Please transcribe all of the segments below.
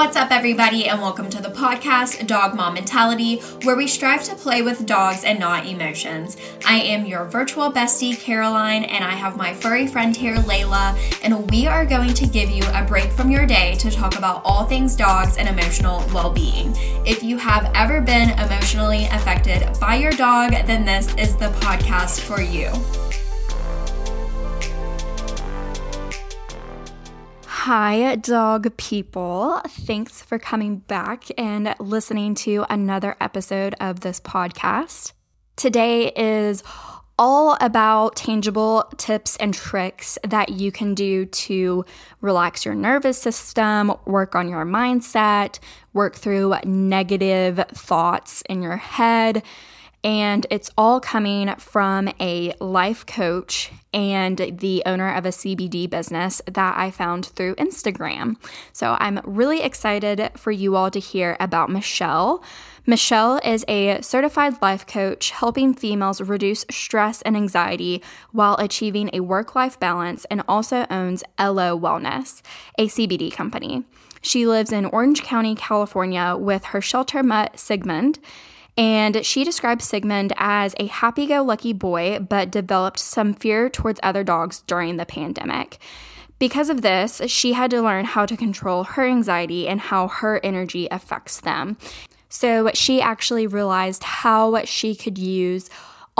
What's up, everybody, and welcome to the podcast Dog Mom Mentality, where we strive to play with dogs and not emotions. I am your virtual bestie, Caroline, and I have my furry friend here, Layla, and we are going to give you a break from your day to talk about all things dogs and emotional well being. If you have ever been emotionally affected by your dog, then this is the podcast for you. Hi, dog people. Thanks for coming back and listening to another episode of this podcast. Today is all about tangible tips and tricks that you can do to relax your nervous system, work on your mindset, work through negative thoughts in your head and it's all coming from a life coach and the owner of a CBD business that I found through Instagram. So I'm really excited for you all to hear about Michelle. Michelle is a certified life coach helping females reduce stress and anxiety while achieving a work life balance and also owns LO Wellness, a CBD company. She lives in Orange County, California with her shelter mutt, Sigmund and she describes Sigmund as a happy go lucky boy, but developed some fear towards other dogs during the pandemic. Because of this, she had to learn how to control her anxiety and how her energy affects them. So she actually realized how she could use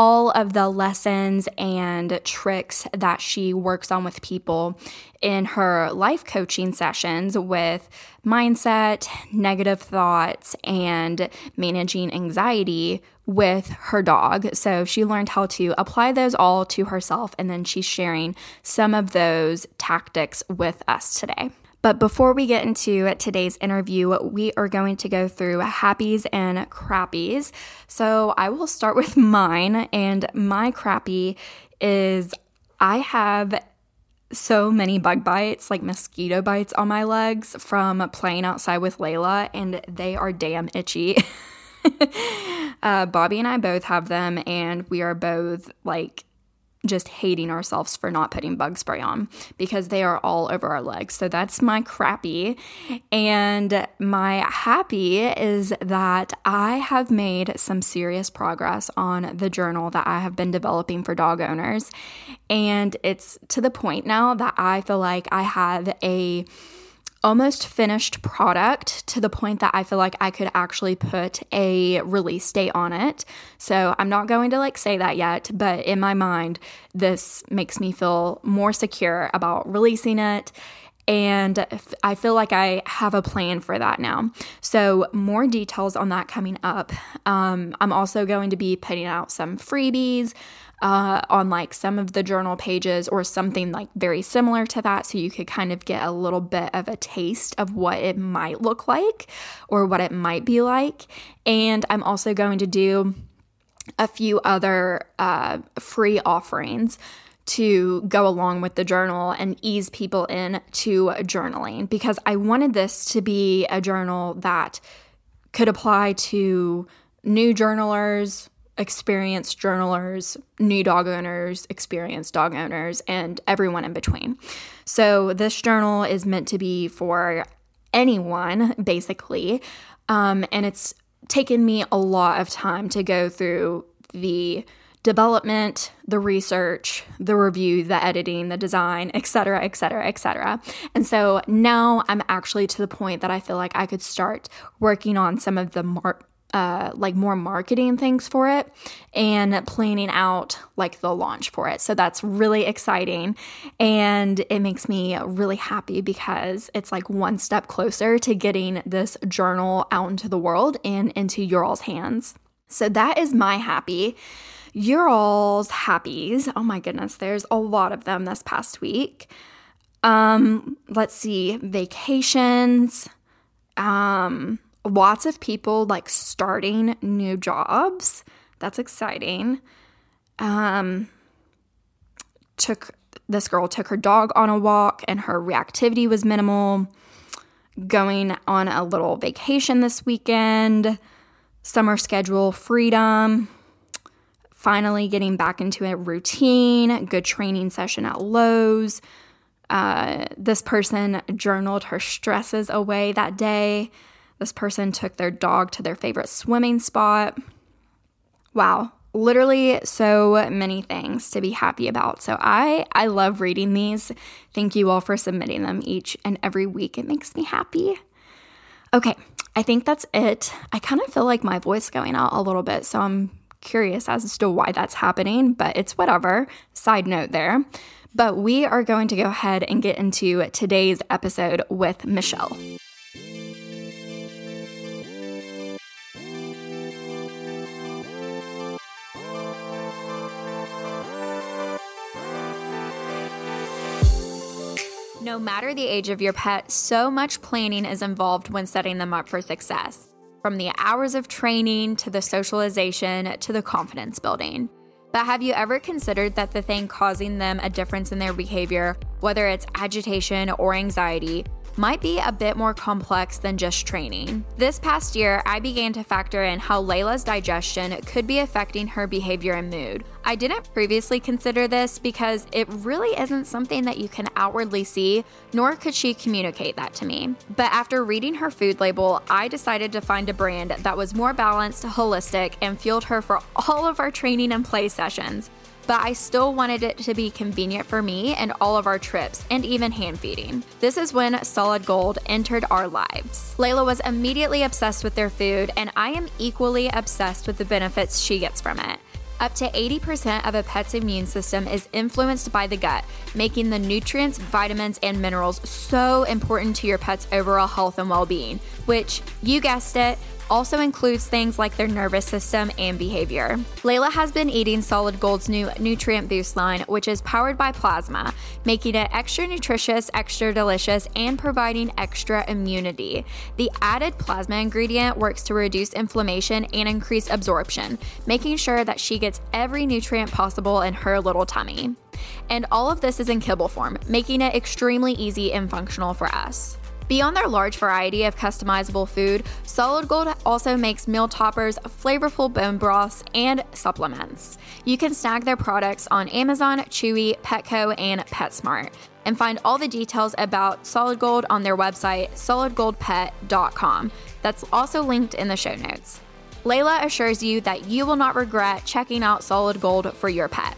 all of the lessons and tricks that she works on with people in her life coaching sessions with mindset, negative thoughts, and managing anxiety with her dog. So she learned how to apply those all to herself, and then she's sharing some of those tactics with us today. But before we get into today's interview, we are going to go through happies and crappies. So I will start with mine, and my crappy is I have so many bug bites, like mosquito bites on my legs from playing outside with Layla, and they are damn itchy. uh, Bobby and I both have them, and we are both like just hating ourselves for not putting bug spray on because they are all over our legs. So that's my crappy. And my happy is that I have made some serious progress on the journal that I have been developing for dog owners. And it's to the point now that I feel like I have a almost finished product to the point that I feel like I could actually put a release date on it. So I'm not going to like say that yet, but in my mind, this makes me feel more secure about releasing it. And I feel like I have a plan for that now. So, more details on that coming up. Um, I'm also going to be putting out some freebies uh, on like some of the journal pages or something like very similar to that so you could kind of get a little bit of a taste of what it might look like or what it might be like. And I'm also going to do a few other uh, free offerings to go along with the journal and ease people in to journaling because I wanted this to be a journal that could apply to new journalers, experienced journalers, new dog owners, experienced dog owners, and everyone in between. So, this journal is meant to be for anyone, basically. Um, and it's taken me a lot of time to go through the development, the research, the review, the editing, the design, etc., etc., etc. And so now I'm actually to the point that I feel like I could start working on some of the mar- uh, like more marketing things for it and planning out like the launch for it. So that's really exciting. And it makes me really happy because it's like one step closer to getting this journal out into the world and into your all's hands. So that is my happy. Your all's happies. Oh my goodness, there's a lot of them this past week. Um, let's see, vacations. Um, lots of people like starting new jobs. That's exciting. Um, took this girl took her dog on a walk and her reactivity was minimal. Going on a little vacation this weekend, summer schedule freedom, finally getting back into a routine, good training session at Lowe's, Uh, this person journaled her stresses away that day. This person took their dog to their favorite swimming spot. Wow, literally so many things to be happy about. So I I love reading these. Thank you all for submitting them each and every week. It makes me happy. Okay, I think that's it. I kind of feel like my voice going out a little bit, so I'm curious as to why that's happening, but it's whatever. Side note there. But we are going to go ahead and get into today's episode with Michelle. No matter the age of your pet, so much planning is involved when setting them up for success. From the hours of training to the socialization to the confidence building. But have you ever considered that the thing causing them a difference in their behavior, whether it's agitation or anxiety, might be a bit more complex than just training. This past year, I began to factor in how Layla's digestion could be affecting her behavior and mood. I didn't previously consider this because it really isn't something that you can outwardly see, nor could she communicate that to me. But after reading her food label, I decided to find a brand that was more balanced, holistic, and fueled her for all of our training and play sessions but I still wanted it to be convenient for me and all of our trips and even hand feeding. This is when Solid Gold entered our lives. Layla was immediately obsessed with their food, and I am equally obsessed with the benefits she gets from it. Up to 80% of a pet's immune system is influenced by the gut, making the nutrients, vitamins, and minerals so important to your pet's overall health and well being, which, you guessed it, also includes things like their nervous system and behavior. Layla has been eating Solid Gold's new Nutrient Boost line, which is powered by plasma, making it extra nutritious, extra delicious, and providing extra immunity. The added plasma ingredient works to reduce inflammation and increase absorption, making sure that she gets every nutrient possible in her little tummy. And all of this is in kibble form, making it extremely easy and functional for us. Beyond their large variety of customizable food, Solid Gold also makes meal toppers, flavorful bone broths, and supplements. You can snag their products on Amazon, Chewy, Petco, and PetSmart. And find all the details about Solid Gold on their website, solidgoldpet.com. That's also linked in the show notes. Layla assures you that you will not regret checking out Solid Gold for your pet.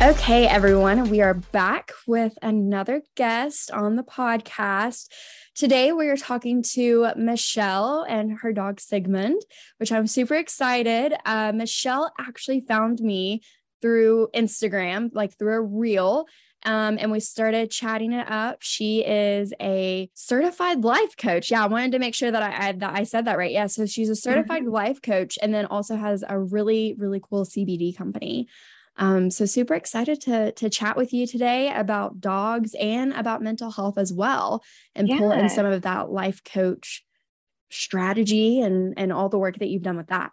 Okay, everyone, we are back with another guest on the podcast. Today, we are talking to Michelle and her dog Sigmund, which I'm super excited. Uh, Michelle actually found me through Instagram, like through a reel. Um, and we started chatting it up. She is a certified life coach. Yeah, I wanted to make sure that I, I that I said that right. Yeah, so she's a certified mm-hmm. life coach, and then also has a really really cool CBD company. Um, so super excited to to chat with you today about dogs and about mental health as well, and yeah. pull in some of that life coach strategy and and all the work that you've done with that.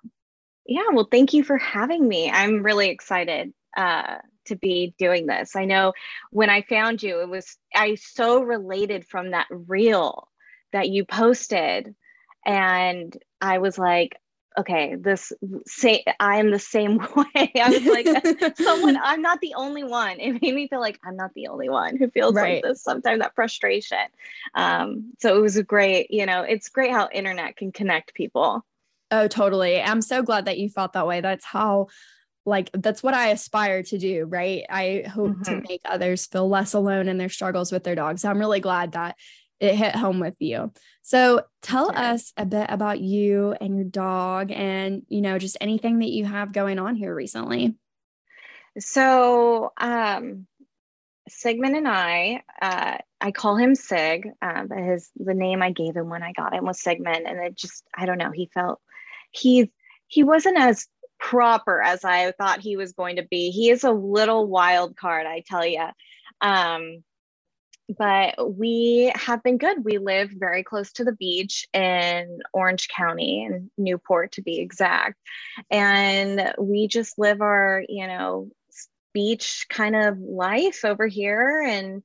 Yeah, well, thank you for having me. I'm really excited uh, to be doing this. I know when I found you, it was I so related from that reel that you posted, and I was like, okay, this say I am the same way. I was like, someone, I'm not the only one. It made me feel like I'm not the only one who feels right. like this. Sometimes that frustration. Um, so it was a great, you know, it's great how internet can connect people. Oh, totally. I'm so glad that you felt that way. That's how like that's what I aspire to do, right? I hope mm-hmm. to make others feel less alone in their struggles with their dogs. So I'm really glad that it hit home with you. So tell us a bit about you and your dog and, you know, just anything that you have going on here recently. So, um, Sigmund and I, uh, I call him Sig, uh, but his the name I gave him when I got him was Sigmund, and it just I don't know. He felt he he wasn't as proper as I thought he was going to be. He is a little wild card, I tell you. Um, but we have been good. We live very close to the beach in Orange County in Newport to be exact. And we just live our, you know, beach kind of life over here and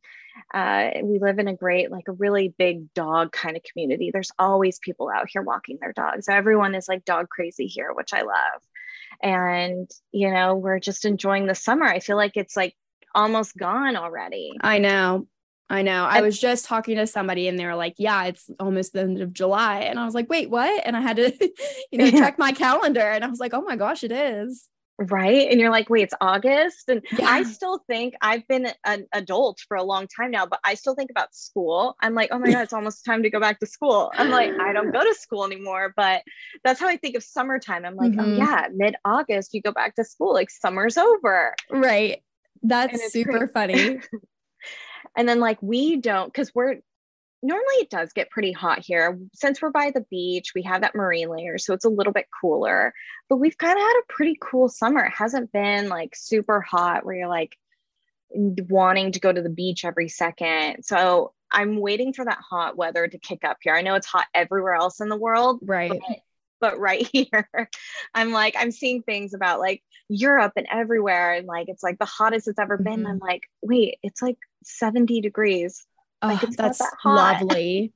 Uh, we live in a great, like a really big dog kind of community. There's always people out here walking their dogs. Everyone is like dog crazy here, which I love. And, you know, we're just enjoying the summer. I feel like it's like almost gone already. I know. I know. I was just talking to somebody and they were like, yeah, it's almost the end of July. And I was like, wait, what? And I had to, you know, check my calendar and I was like, oh my gosh, it is. Right. And you're like, wait, it's August. And yeah. I still think I've been an adult for a long time now, but I still think about school. I'm like, oh my God, it's almost time to go back to school. I'm like, I don't go to school anymore. But that's how I think of summertime. I'm like, oh, mm-hmm. oh yeah, mid August, you go back to school. Like summer's over. Right. That's super funny. And then like we don't because we're normally it does get pretty hot here. Since we're by the beach, we have that marine layer, so it's a little bit cooler. But we've kind of had a pretty cool summer. It hasn't been like super hot where you're like wanting to go to the beach every second. So I'm waiting for that hot weather to kick up here. I know it's hot everywhere else in the world. Right. But, but right here, I'm like, I'm seeing things about like Europe and everywhere. And like, it's like the hottest it's ever been. Mm-hmm. I'm like, wait, it's like 70 degrees. Oh, like that's that lovely.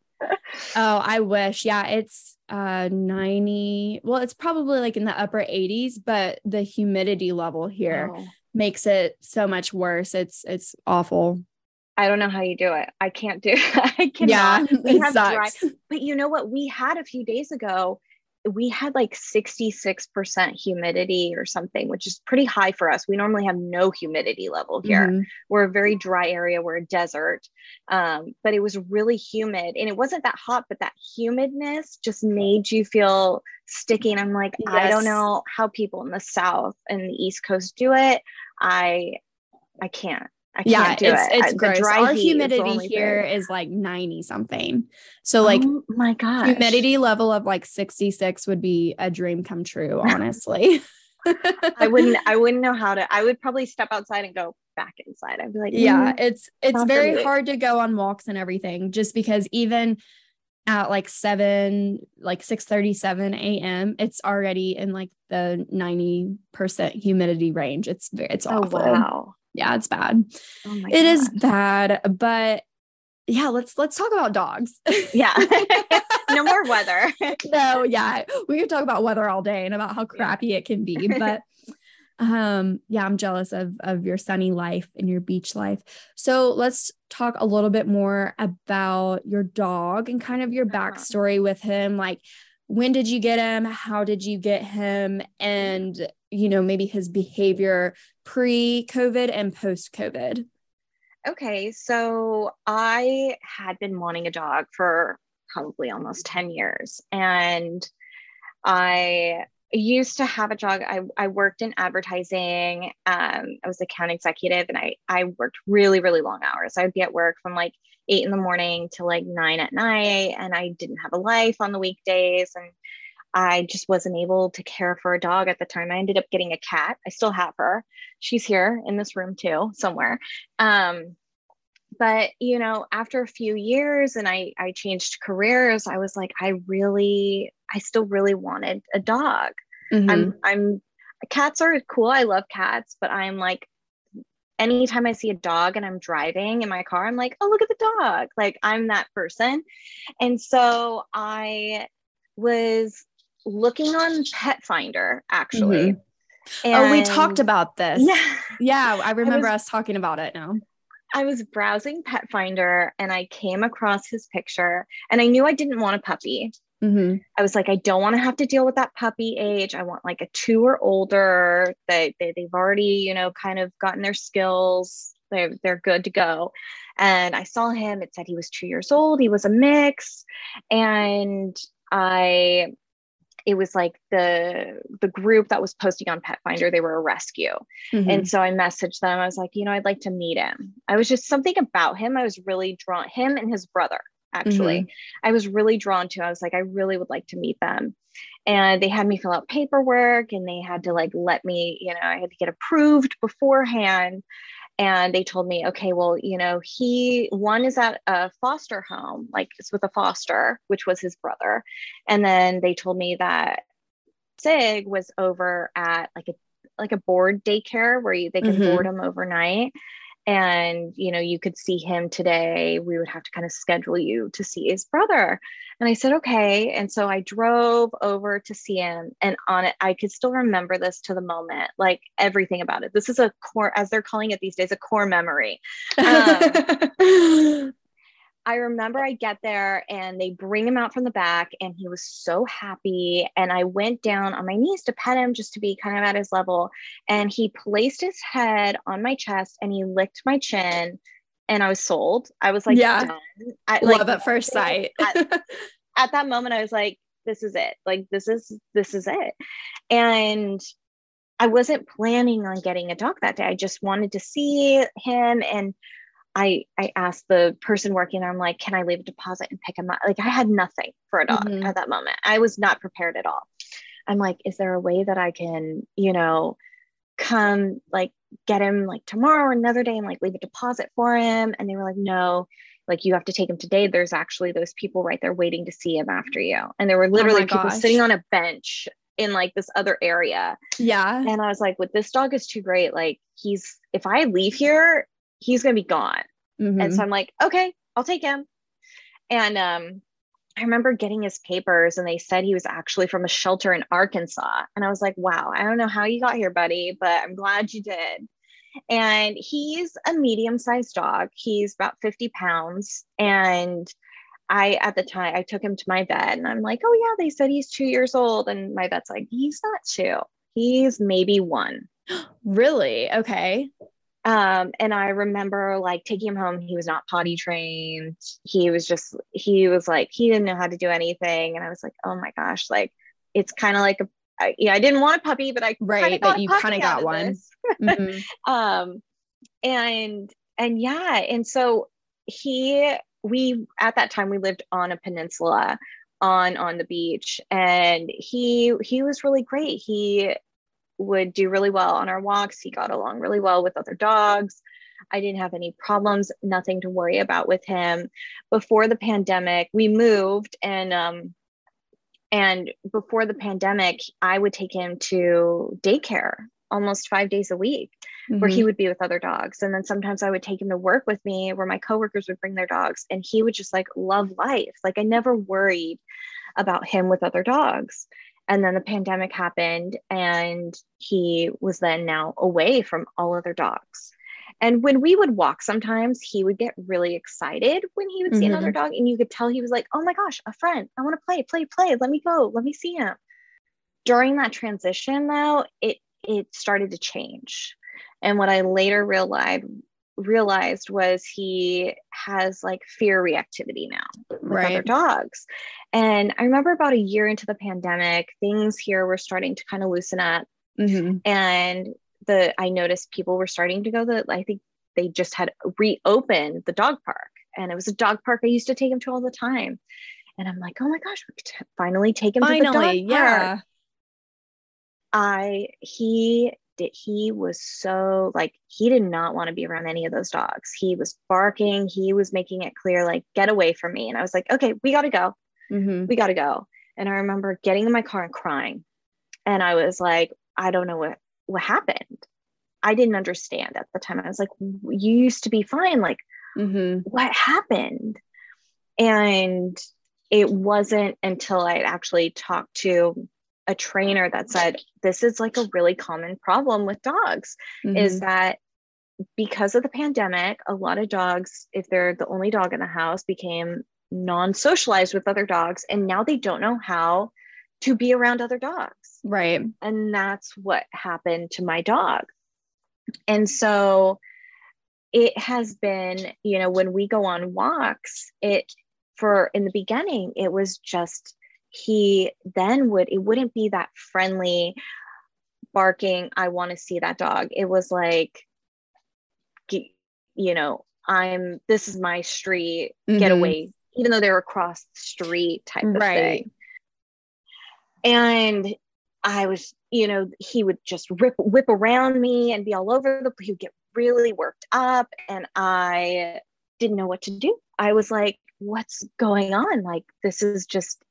oh, I wish. Yeah, it's uh 90. Well, it's probably like in the upper 80s, but the humidity level here oh. makes it so much worse. It's it's awful. I don't know how you do it. I can't do it. I cannot. Yeah, we have sucks. dry. But you know what? We had a few days ago we had like 66% humidity or something, which is pretty high for us. We normally have no humidity level here. Mm-hmm. We're a very dry area, we're a desert. Um, but it was really humid and it wasn't that hot, but that humidness just made you feel sticky. And I'm like, yes. I don't know how people in the South and the East Coast do it. I I can't yeah, it's it. it's gross. Our humidity here thing. is like 90 something. So like oh my god. Humidity level of like 66 would be a dream come true, honestly. I wouldn't I wouldn't know how to I would probably step outside and go back inside. I'd be like, yeah, mm, it's it's very hard to go on walks and everything just because even at like 7 like 6 37 a.m it's already in like the 90% humidity range it's it's oh, awful oh, wow yeah, it's bad. Oh it God. is bad, but yeah, let's let's talk about dogs. yeah. no more weather. no, yeah. We could talk about weather all day and about how crappy it can be, but um yeah, I'm jealous of of your sunny life and your beach life. So, let's talk a little bit more about your dog and kind of your uh-huh. backstory with him like when did you get him? How did you get him? And you know, maybe his behavior pre COVID and post COVID? Okay, so I had been wanting a dog for probably almost 10 years. And I used to have a dog. I, I worked in advertising. Um, I was account executive and I, I worked really, really long hours. I would be at work from like eight in the morning to like nine at night. And I didn't have a life on the weekdays. And I just wasn't able to care for a dog at the time. I ended up getting a cat. I still have her. She's here in this room too, somewhere. Um, but you know, after a few years and I I changed careers, I was like, I really, I still really wanted a dog. Mm-hmm. I'm I'm cats are cool. I love cats, but I'm like anytime I see a dog and I'm driving in my car, I'm like, oh, look at the dog. Like I'm that person. And so I was looking on Petfinder actually. Mm-hmm. oh, we talked about this. Yeah. Yeah. I remember I was, us talking about it now. I was browsing Petfinder and I came across his picture and I knew I didn't want a puppy. Mm-hmm. I was like, I don't want to have to deal with that puppy age. I want like a two or older. They, they they've already, you know, kind of gotten their skills. They're they're good to go. And I saw him. It said he was two years old. He was a mix, and I it was like the the group that was posting on pet finder they were a rescue. Mm-hmm. and so i messaged them. I was like you know i'd like to meet him. I was just something about him i was really drawn him and his brother actually mm-hmm. i was really drawn to. I was like i really would like to meet them. And they had me fill out paperwork and they had to like let me you know i had to get approved beforehand and they told me okay well you know he one is at a foster home like it's with a foster which was his brother and then they told me that sig was over at like a like a board daycare where you, they can mm-hmm. board him overnight and you know you could see him today we would have to kind of schedule you to see his brother. And i said okay. And so i drove over to see him and on it i could still remember this to the moment like everything about it. This is a core as they're calling it these days a core memory. Um, I remember I get there and they bring him out from the back and he was so happy. And I went down on my knees to pet him just to be kind of at his level. And he placed his head on my chest and he licked my chin and I was sold. I was like, yeah, I, love like, at first sight. at, at that moment, I was like, this is it. Like, this is, this is it. And I wasn't planning on getting a dog that day. I just wanted to see him and I I asked the person working there, I'm like, can I leave a deposit and pick him up? Like I had nothing for a dog mm-hmm. at that moment. I was not prepared at all. I'm like, is there a way that I can, you know, come like get him like tomorrow or another day and like leave a deposit for him? And they were like, no, like you have to take him today. There's actually those people right there waiting to see him after you. And there were oh literally oh people gosh. sitting on a bench in like this other area. Yeah. And I was like, with this dog is too great. Like he's if I leave here, he's going to be gone. Mm-hmm. And so I'm like, okay, I'll take him. And um, I remember getting his papers and they said he was actually from a shelter in Arkansas. And I was like, wow, I don't know how you got here, buddy, but I'm glad you did. And he's a medium sized dog. He's about 50 pounds. And I, at the time, I took him to my vet and I'm like, oh, yeah, they said he's two years old. And my vet's like, he's not two, he's maybe one. really? Okay. Um, and I remember like taking him home. He was not potty trained. He was just, he was like, he didn't know how to do anything. And I was like, oh my gosh, like it's kind of like a, I, yeah, I didn't want a puppy, but I right, but you kind of got one. mm-hmm. um, and and yeah, and so he, we at that time we lived on a peninsula on on the beach, and he he was really great. He would do really well on our walks. He got along really well with other dogs. I didn't have any problems, nothing to worry about with him. Before the pandemic, we moved and um and before the pandemic, I would take him to daycare almost 5 days a week mm-hmm. where he mm-hmm. would be with other dogs. And then sometimes I would take him to work with me where my coworkers would bring their dogs and he would just like love life. Like I never worried about him with other dogs. And then the pandemic happened, and he was then now away from all other dogs. And when we would walk, sometimes he would get really excited when he would see mm-hmm. another dog, and you could tell he was like, Oh my gosh, a friend. I want to play, play, play. Let me go. Let me see him. During that transition, though, it it started to change. And what I later realized realized was he has like fear reactivity now with right. other dogs. And I remember about a year into the pandemic, things here were starting to kind of loosen up. Mm-hmm. And the I noticed people were starting to go the I think they just had reopened the dog park. And it was a dog park I used to take him to all the time. And I'm like, oh my gosh, we could finally take him finally, to the dog yeah. park. I he did he was so like he did not want to be around any of those dogs. He was barking, he was making it clear like get away from me. And I was like, okay, we got to go. Mm-hmm. We got to go. And I remember getting in my car and crying. And I was like, I don't know what what happened. I didn't understand at the time. I was like, you used to be fine. Like, mm-hmm. what happened? And it wasn't until I actually talked to a trainer that said this is like a really common problem with dogs mm-hmm. is that because of the pandemic a lot of dogs if they're the only dog in the house became non-socialized with other dogs and now they don't know how to be around other dogs. Right. And that's what happened to my dog. And so it has been you know when we go on walks it for in the beginning it was just he then would it wouldn't be that friendly barking i want to see that dog. It was like you know i'm this is my street. Mm-hmm. get away. Even though they're across the street type of right. thing and i was you know he would just rip whip around me and be all over the he would get really worked up and i didn't know what to do. I was like what's going on? Like this is just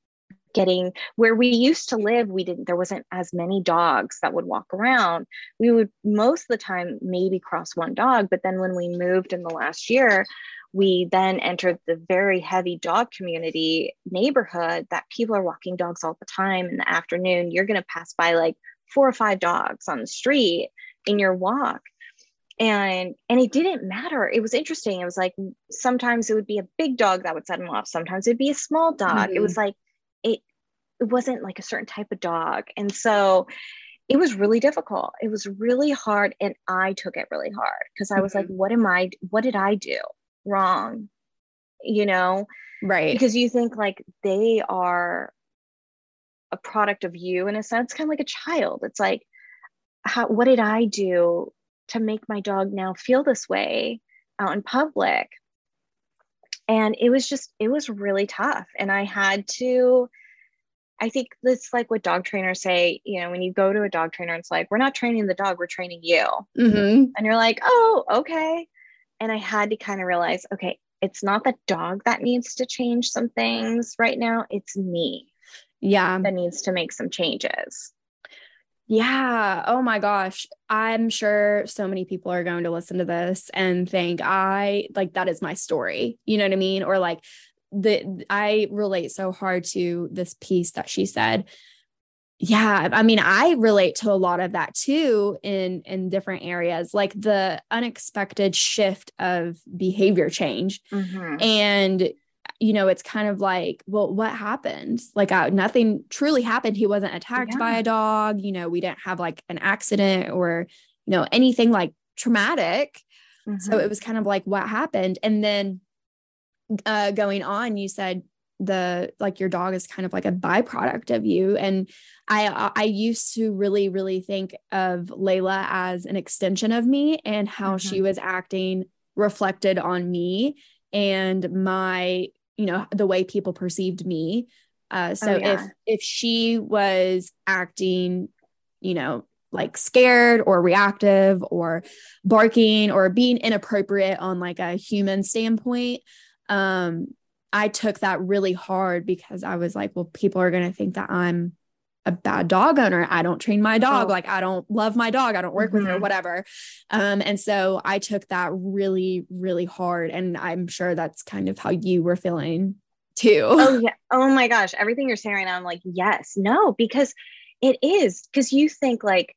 getting where we used to live we didn't there wasn't as many dogs that would walk around. We would most of the time maybe cross one dog but then when we moved in the last year we then entered the very heavy dog community neighborhood that people are walking dogs all the time in the afternoon. You're going to pass by like four or five dogs on the street in your walk. And and it didn't matter. It was interesting. It was like sometimes it would be a big dog that would set him off. Sometimes it'd be a small dog. Mm-hmm. it was like it it wasn't like a certain type of dog. And so it was really difficult. It was really hard and i took it really hard because i was mm-hmm. like what am i what did i do wrong? You know? Right. Because you think like they are a product of you in a sense kind of like a child. It's like how what did i do to make my dog now feel this way out in public and it was just it was really tough. And i had to i think that's like what dog trainers say you know when you go to a dog trainer it's like we're not training the dog we're training you. Mm-hmm. and you're like oh okay. And i had to kind of realize okay it's not the dog that needs to change some things right now it's me yeah. that needs to make some changes yeah. Oh my gosh. I'm sure so many people are going to listen to this and think I like that is my story. You know what I mean? Or like the I relate so hard to this piece that she said. Yeah, I mean, I relate to a lot of that too in in different areas, like the unexpected shift of behavior change. Mm-hmm. And you know, it's kind of like, well, what happened? Like, uh, nothing truly happened. He wasn't attacked yeah. by a dog. You know, we didn't have like an accident or, you know, anything like traumatic. Mm-hmm. So it was kind of like, what happened? And then uh, going on, you said the like your dog is kind of like a byproduct of you and i i used to really really think of layla as an extension of me and how mm-hmm. she was acting reflected on me and my you know the way people perceived me uh, so oh, yeah. if if she was acting you know like scared or reactive or barking or being inappropriate on like a human standpoint um i took that really hard because i was like well people are going to think that i'm a bad dog owner. I don't train my dog. Oh. Like I don't love my dog. I don't work mm-hmm. with her, mm-hmm. whatever. Um, and so I took that really, really hard. And I'm sure that's kind of how you were feeling too. Oh yeah. Oh my gosh. Everything you're saying right now, I'm like, yes, no, because it is because you think like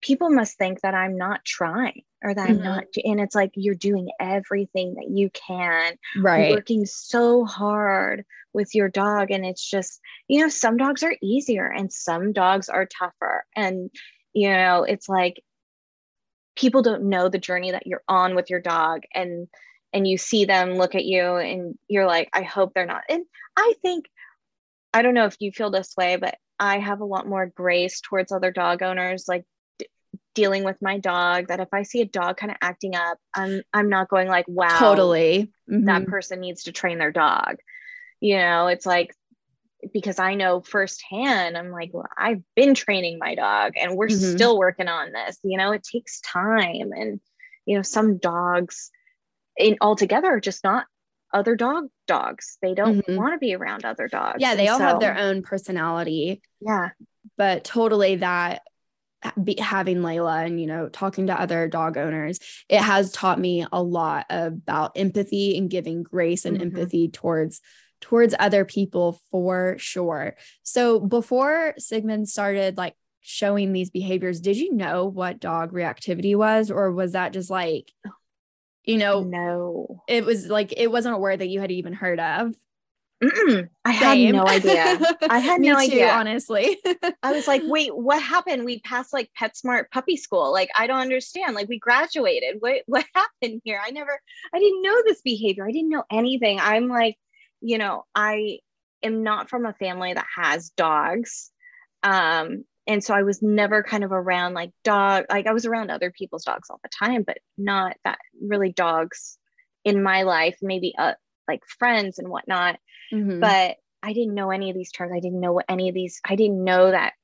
people must think that I'm not trying or that mm-hmm. I'm not and it's like you're doing everything that you can right working so hard with your dog and it's just you know some dogs are easier and some dogs are tougher and you know it's like people don't know the journey that you're on with your dog and and you see them look at you and you're like I hope they're not and I think I don't know if you feel this way but I have a lot more grace towards other dog owners like dealing with my dog that if I see a dog kind of acting up, I'm I'm not going like, wow, totally. Mm-hmm. That person needs to train their dog. You know, it's like because I know firsthand, I'm like, well, I've been training my dog and we're mm-hmm. still working on this. You know, it takes time. And, you know, some dogs in altogether are just not other dog dogs. They don't mm-hmm. want to be around other dogs. Yeah, they and all so, have their own personality. Yeah. But totally that be, having Layla and you know talking to other dog owners, it has taught me a lot about empathy and giving grace and mm-hmm. empathy towards towards other people for sure. So before Sigmund started like showing these behaviors, did you know what dog reactivity was or was that just like you know, no. It was like it wasn't a word that you had even heard of. Mm-mm. I Same. had no idea. I had no too, idea. Honestly, I was like, "Wait, what happened? We passed like PetSmart puppy school. Like, I don't understand. Like, we graduated. What what happened here? I never. I didn't know this behavior. I didn't know anything. I'm like, you know, I am not from a family that has dogs, um, and so I was never kind of around like dog. Like, I was around other people's dogs all the time, but not that really dogs in my life. Maybe uh, like friends and whatnot mm-hmm. but I didn't know any of these terms. I didn't know what any of these, I didn't know that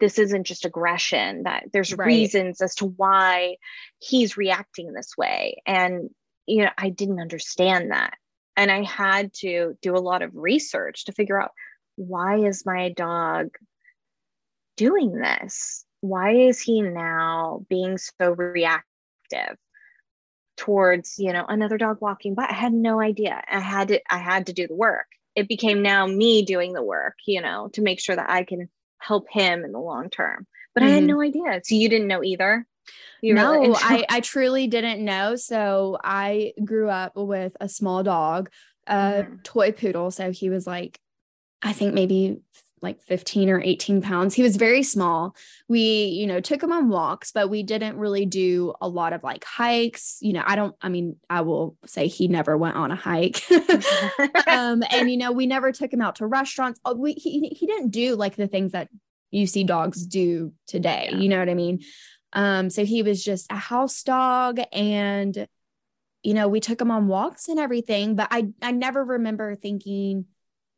this isn't just aggression, that there's right. reasons as to why he's reacting this way. And, you know, I didn't understand that. And I had to do a lot of research to figure out why is my dog doing this? Why is he now being so reactive towards, you know, another dog walking by? I had no idea. I had to I had to do the work. It became now me doing the work, you know, to make sure that I can help him in the long term. But mm-hmm. I had mm-hmm. no idea. So you didn't know either? You no, I, I truly didn't know. So I grew up with a small dog, a mm-hmm. toy poodle. So he was like, I think maybe like 15 or 18 pounds. He was very small. We, you know, took him on walks, but we didn't really do a lot of like hikes. You know, I don't, I mean, I will say he never went on a hike. um, and, you know, we never took him out to restaurants. Oh, we, he, he didn't do like the things that you see dogs do today. Yeah. You know what I mean? Um, so he was just a house dog and, you know, we took him on walks and everything, but I, I never remember thinking,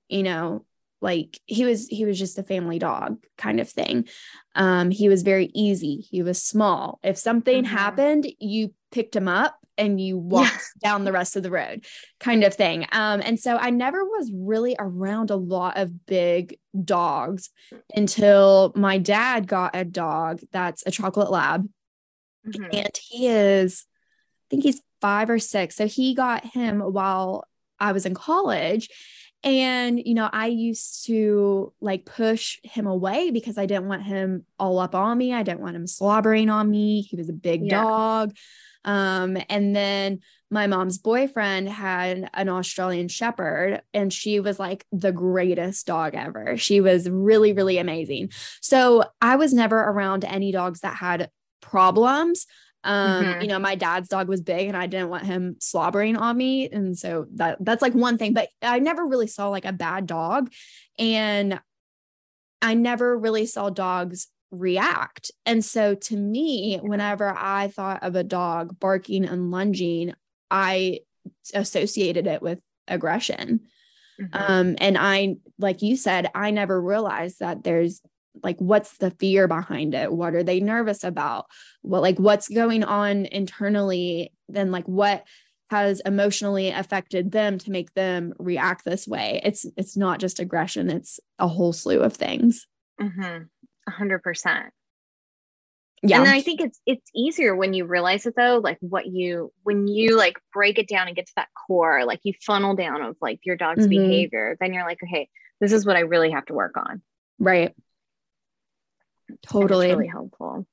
you know, like he was he was just a family dog kind of thing um he was very easy he was small if something mm-hmm. happened you picked him up and you walked yeah. down the rest of the road kind of thing um and so i never was really around a lot of big dogs until my dad got a dog that's a chocolate lab mm-hmm. and he is i think he's 5 or 6 so he got him while i was in college and, you know, I used to like push him away because I didn't want him all up on me. I didn't want him slobbering on me. He was a big yeah. dog. Um, and then my mom's boyfriend had an Australian Shepherd, and she was like the greatest dog ever. She was really, really amazing. So I was never around any dogs that had problems um mm-hmm. you know my dad's dog was big and i didn't want him slobbering on me and so that that's like one thing but i never really saw like a bad dog and i never really saw dogs react. And so to me whenever i thought of a dog barking and lunging i associated it with aggression. Mm-hmm. um and i like you said i never realized that there's like what's the fear behind it? What are they nervous about? What like what's going on internally? Then like what has emotionally affected them to make them react this way? It's it's not just aggression it's a whole slew of things. Mm-hmm. 100% yeah and i think it's it's easier when you realize it though like what you when you like break it down and get to that core like you funnel down of like your dog's mm-hmm. behavior then you're like okay this is what i really have to work on right Totally. really helpful.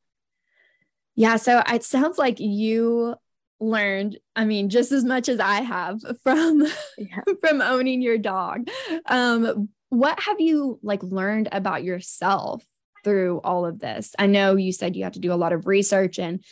Yeah. So it sounds like you learned, I mean, just as much as I have from yeah. from owning your dog. Um, what have you like learned about yourself through all of this? I know you said you had to do a lot of research and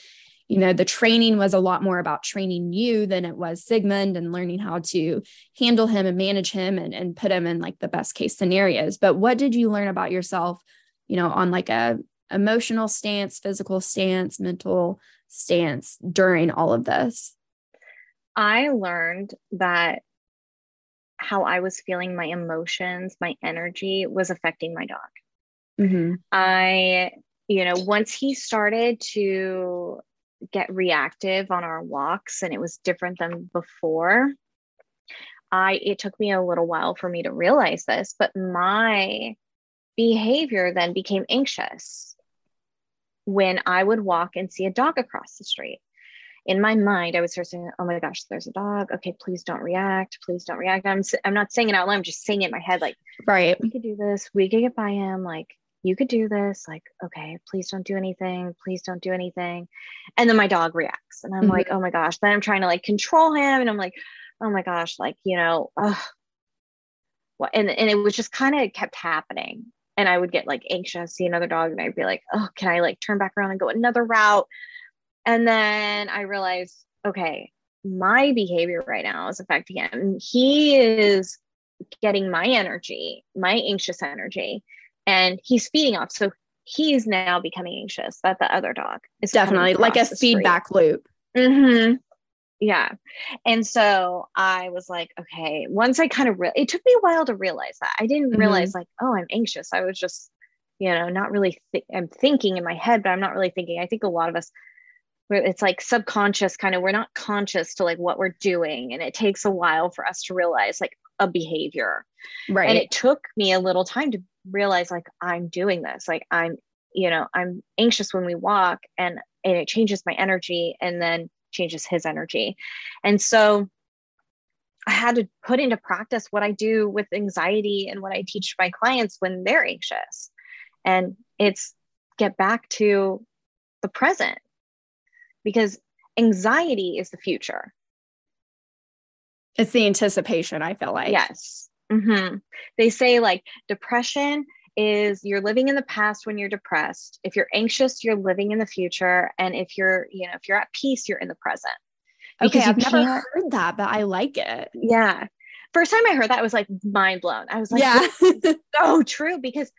you know the training was a lot more about training you than it was sigmund and learning how to handle him and manage him and, and put him in like the best case scenarios but what did you learn about yourself you know, on like a emotional stance, physical stance, mental stance during all of this? I learned that how I was feeling my emotions, my energy was affecting my dog. Mm-hmm. I, you know, once he started to get reactive on our walks and it was different than before, I, it took me a little while for me to realize this, but my behavior then became anxious when I would walk and see a dog across the street. In my mind, I was saying, "Oh my gosh, there's a dog. Okay, please don't react. Please don't react." I'm I'm not saying it out loud. I'm just saying it in my head, like, "Right, we could do this. We could get by him. Like, you could do this. Like, okay, please don't do anything. Please don't do anything." And then my dog reacts, and I'm mm-hmm. like, "Oh my gosh!" Then I'm trying to like control him, and I'm like, "Oh my gosh!" Like, you know, ugh. and and it was just kind of kept happening and I would get like anxious, see another dog, and I'd be like, oh, can I like turn back around and go another route? And then I realized, okay, my behavior right now is affecting him. He is getting my energy, my anxious energy, and he's feeding off. So he's now becoming anxious that the other dog is definitely like a feedback loop. Mm-hmm yeah and so i was like okay once i kind of re- it took me a while to realize that i didn't mm-hmm. realize like oh i'm anxious i was just you know not really th- i'm thinking in my head but i'm not really thinking i think a lot of us it's like subconscious kind of we're not conscious to like what we're doing and it takes a while for us to realize like a behavior. Right. And it took me a little time to realize like I'm doing this. Like I'm, you know, I'm anxious when we walk and and it changes my energy and then changes his energy. And so I had to put into practice what I do with anxiety and what I teach my clients when they're anxious. And it's get back to the present because anxiety is the future. It's the anticipation, I feel like. Yes. Mm-hmm. They say like depression is you're living in the past when you're depressed. If you're anxious, you're living in the future. And if you're, you know, if you're at peace, you're in the present. Okay, I've never heard that, but I like it. Yeah. First time I heard that I was like mind blown. I was like, yeah, so true because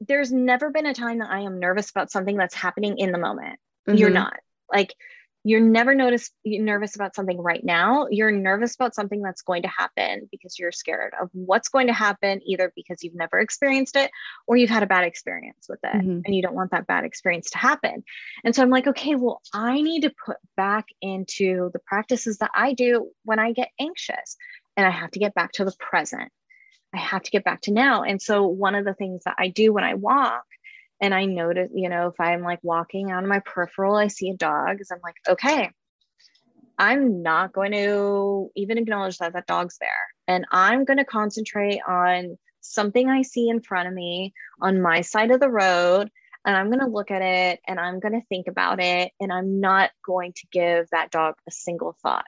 there's never been a time that I am nervous about something that's happening in the moment. Mm-hmm. You're not. Like you're never notice you're nervous about something right now. You're nervous about something that's going to happen because you're scared of what's going to happen either because you've never experienced it or you've had a bad experience with it mm-hmm. and you don't want that bad experience to happen. And so i'm like okay well i need to put back into the practices that i do when i get anxious and i have to get back to the present. I have to get back to now. And so one of the things that i do when i walk and I notice, you know, if I'm like walking out of my peripheral, I see a dog, I'm like, okay, I'm not going to even acknowledge that that dog's there. And I'm going to concentrate on something I see in front of me on my side of the road. And I'm going to look at it and I'm going to think about it. And I'm not going to give that dog a single thought.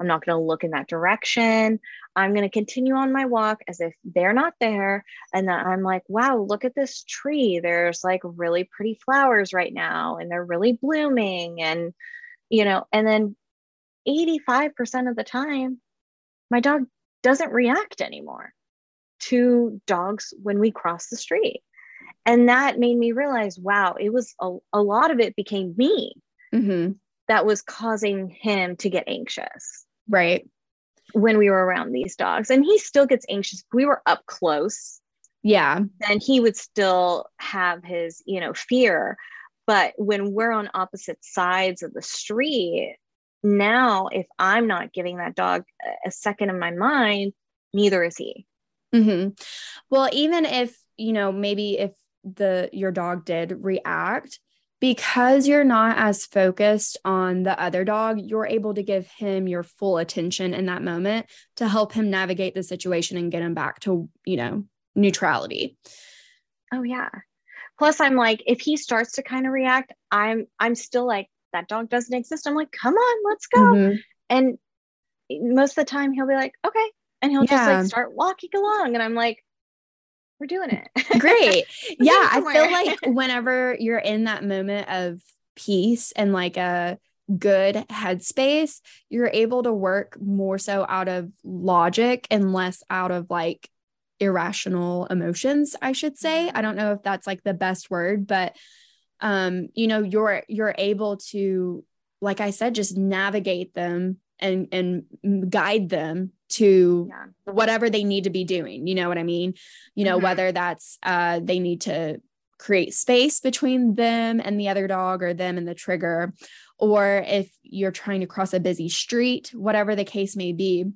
I'm not going to look in that direction. I'm going to continue on my walk as if they're not there. And then I'm like, wow, look at this tree. There's like really pretty flowers right now, and they're really blooming. And, you know, and then 85% of the time, my dog doesn't react anymore to dogs when we cross the street. And that made me realize, wow, it was a, a lot of it became me mm-hmm. that was causing him to get anxious. Right. When we were around these dogs. And he still gets anxious. We were up close. Yeah. Then he would still have his, you know, fear. But when we're on opposite sides of the street, now if I'm not giving that dog a second of my mind, neither is he. Mm-hmm. Well, even if, you know, maybe if the your dog did react, because you're not as focused on the other dog, you're able to give him your full attention in that moment to help him navigate the situation and get him back to, you know, neutrality. Oh yeah. Plus I'm like if he starts to kind of react, I'm I'm still like that dog doesn't exist. I'm like, "Come on, let's go." Mm-hmm. And most of the time he'll be like, "Okay." And he'll yeah. just like start walking along and I'm like, we're doing it. Great. yeah. I feel like whenever you're in that moment of peace and like a good headspace, you're able to work more so out of logic and less out of like irrational emotions, I should say. I don't know if that's like the best word, but um, you know, you're you're able to, like I said, just navigate them and and guide them to yeah. whatever they need to be doing you know what i mean you know mm-hmm. whether that's uh they need to create space between them and the other dog or them and the trigger or if you're trying to cross a busy street whatever the case may be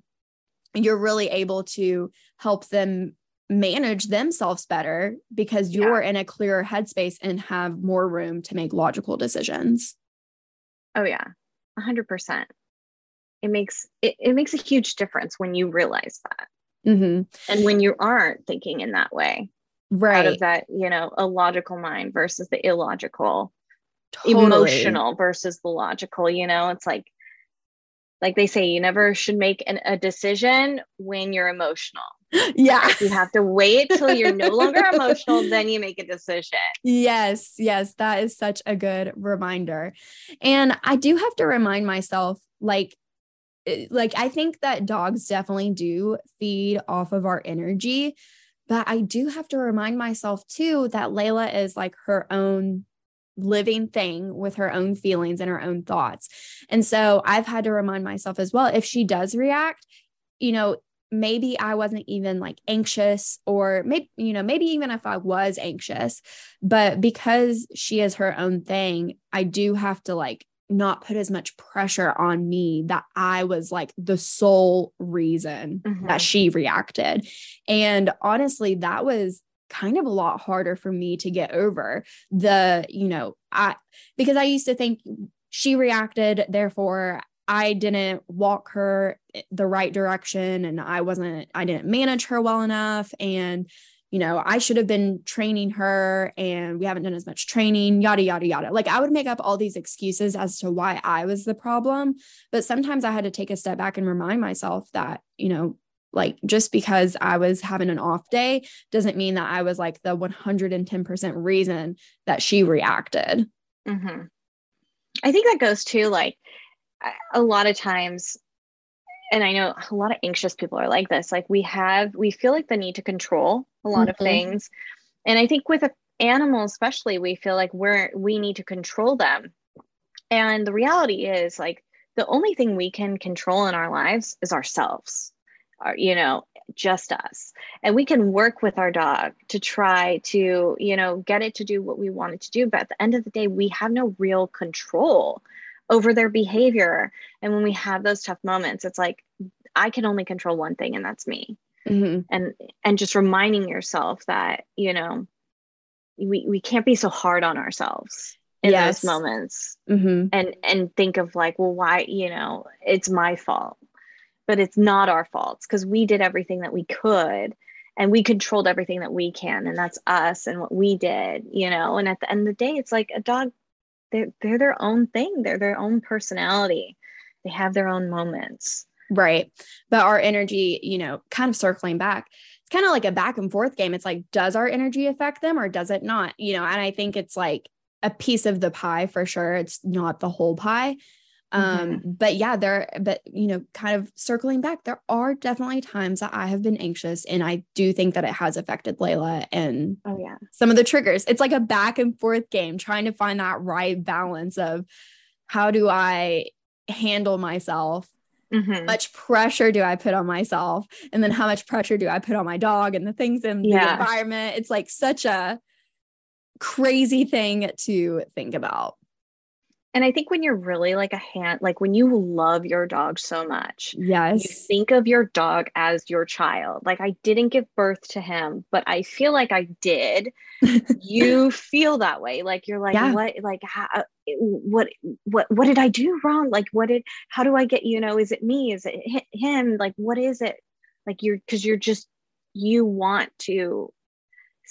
you're really able to help them manage themselves better because you're yeah. in a clearer headspace and have more room to make logical decisions oh yeah 100% it makes it, it makes a huge difference when you realize that. Mm-hmm. and when you aren't thinking in that way. Right out of that you know a logical mind versus the illogical totally. emotional versus the logical you know? It's like like they say you never should make an, a decision when you're emotional. Yeah you have to wait till you're no longer emotional then you make a decision. Yes yes that is such a good reminder. And i do have to remind myself like like I think that dogs definitely do feed off of our energy, but I do have to remind myself too that Layla is like her own living thing with her own feelings and her own thoughts. And so I've had to remind myself as well if she does react, you know, maybe I wasn't even like anxious or maybe you know maybe even if I was anxious, but because she is her own thing, I do have to like not put as much pressure on me that I was like the sole reason mm-hmm. that she reacted. And honestly, that was kind of a lot harder for me to get over the, you know, I because I used to think she reacted, therefore I didn't walk her the right direction and I wasn't, I didn't manage her well enough. And, you know, I should have been training her and we haven't done as much training, yada, yada, yada. Like I would make up all these excuses as to why I was the problem. But sometimes I had to take a step back and remind myself that, you know, like just because I was having an off day doesn't mean that I was like the 110% reason that she reacted. Mm-hmm. I think that goes to like a lot of times and I know a lot of anxious people are like this. Like we have, we feel like the need to control a lot mm-hmm. of things. And I think with animals, especially, we feel like we're, we need to control them. And the reality is like the only thing we can control in our lives is ourselves, our, you know, just us. And we can work with our dog to try to, you know, get it to do what we want it to do. But at the end of the day, we have no real control over their behavior. And when we have those tough moments, it's like, I can only control one thing, and that's me. Mm-hmm. And and just reminding yourself that, you know, we, we can't be so hard on ourselves in yes. those moments mm-hmm. and and think of like well why you know it's my fault but it's not our faults because we did everything that we could and we controlled everything that we can and that's us and what we did you know and at the end of the day it's like a dog they're they're their own thing. They're their own personality. They have their own moments. Right. But our energy you know kind of circling back it's kind of like a back and forth game. It's like does our energy affect them or does it not? You know and i think it's like a piece of the pie for sure. It's not the whole pie um mm-hmm. but yeah there but you know kind of circling back there are definitely times that i have been anxious and i do think that it has affected layla and oh yeah some of the triggers it's like a back and forth game trying to find that right balance of how do i handle myself mm-hmm. much pressure do i put on myself and then how much pressure do i put on my dog and the things in yeah. the environment it's like such a crazy thing to think about and I think when you're really like a hand, like when you love your dog so much, yes, you think of your dog as your child. Like I didn't give birth to him, but I feel like I did. you feel that way. Like you're like, yeah. what, like, how, uh, what, what, what did I do wrong? Like, what did, how do I get, you know, is it me? Is it him? Like, what is it? Like you're, cause you're just, you want to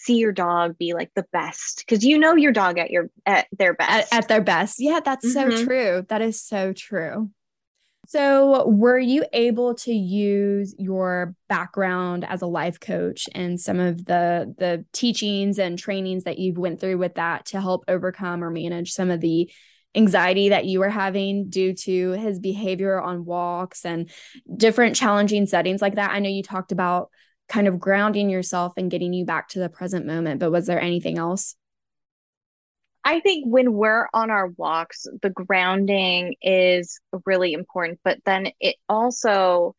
see your dog be like the best because you know your dog at your at their best. at, at their best. Yeah that's mm-hmm. so true. That is so true. So were you able to use your background as a life coach and some of the the teachings and trainings that you've went through with that to help overcome or manage some of the anxiety that you were having due to his behavior on walks and different challenging settings like that? I know you talked about kind of grounding yourself and getting you back to the present moment. But was there anything else? I think when we're on our walks, the grounding is really important. But then it also,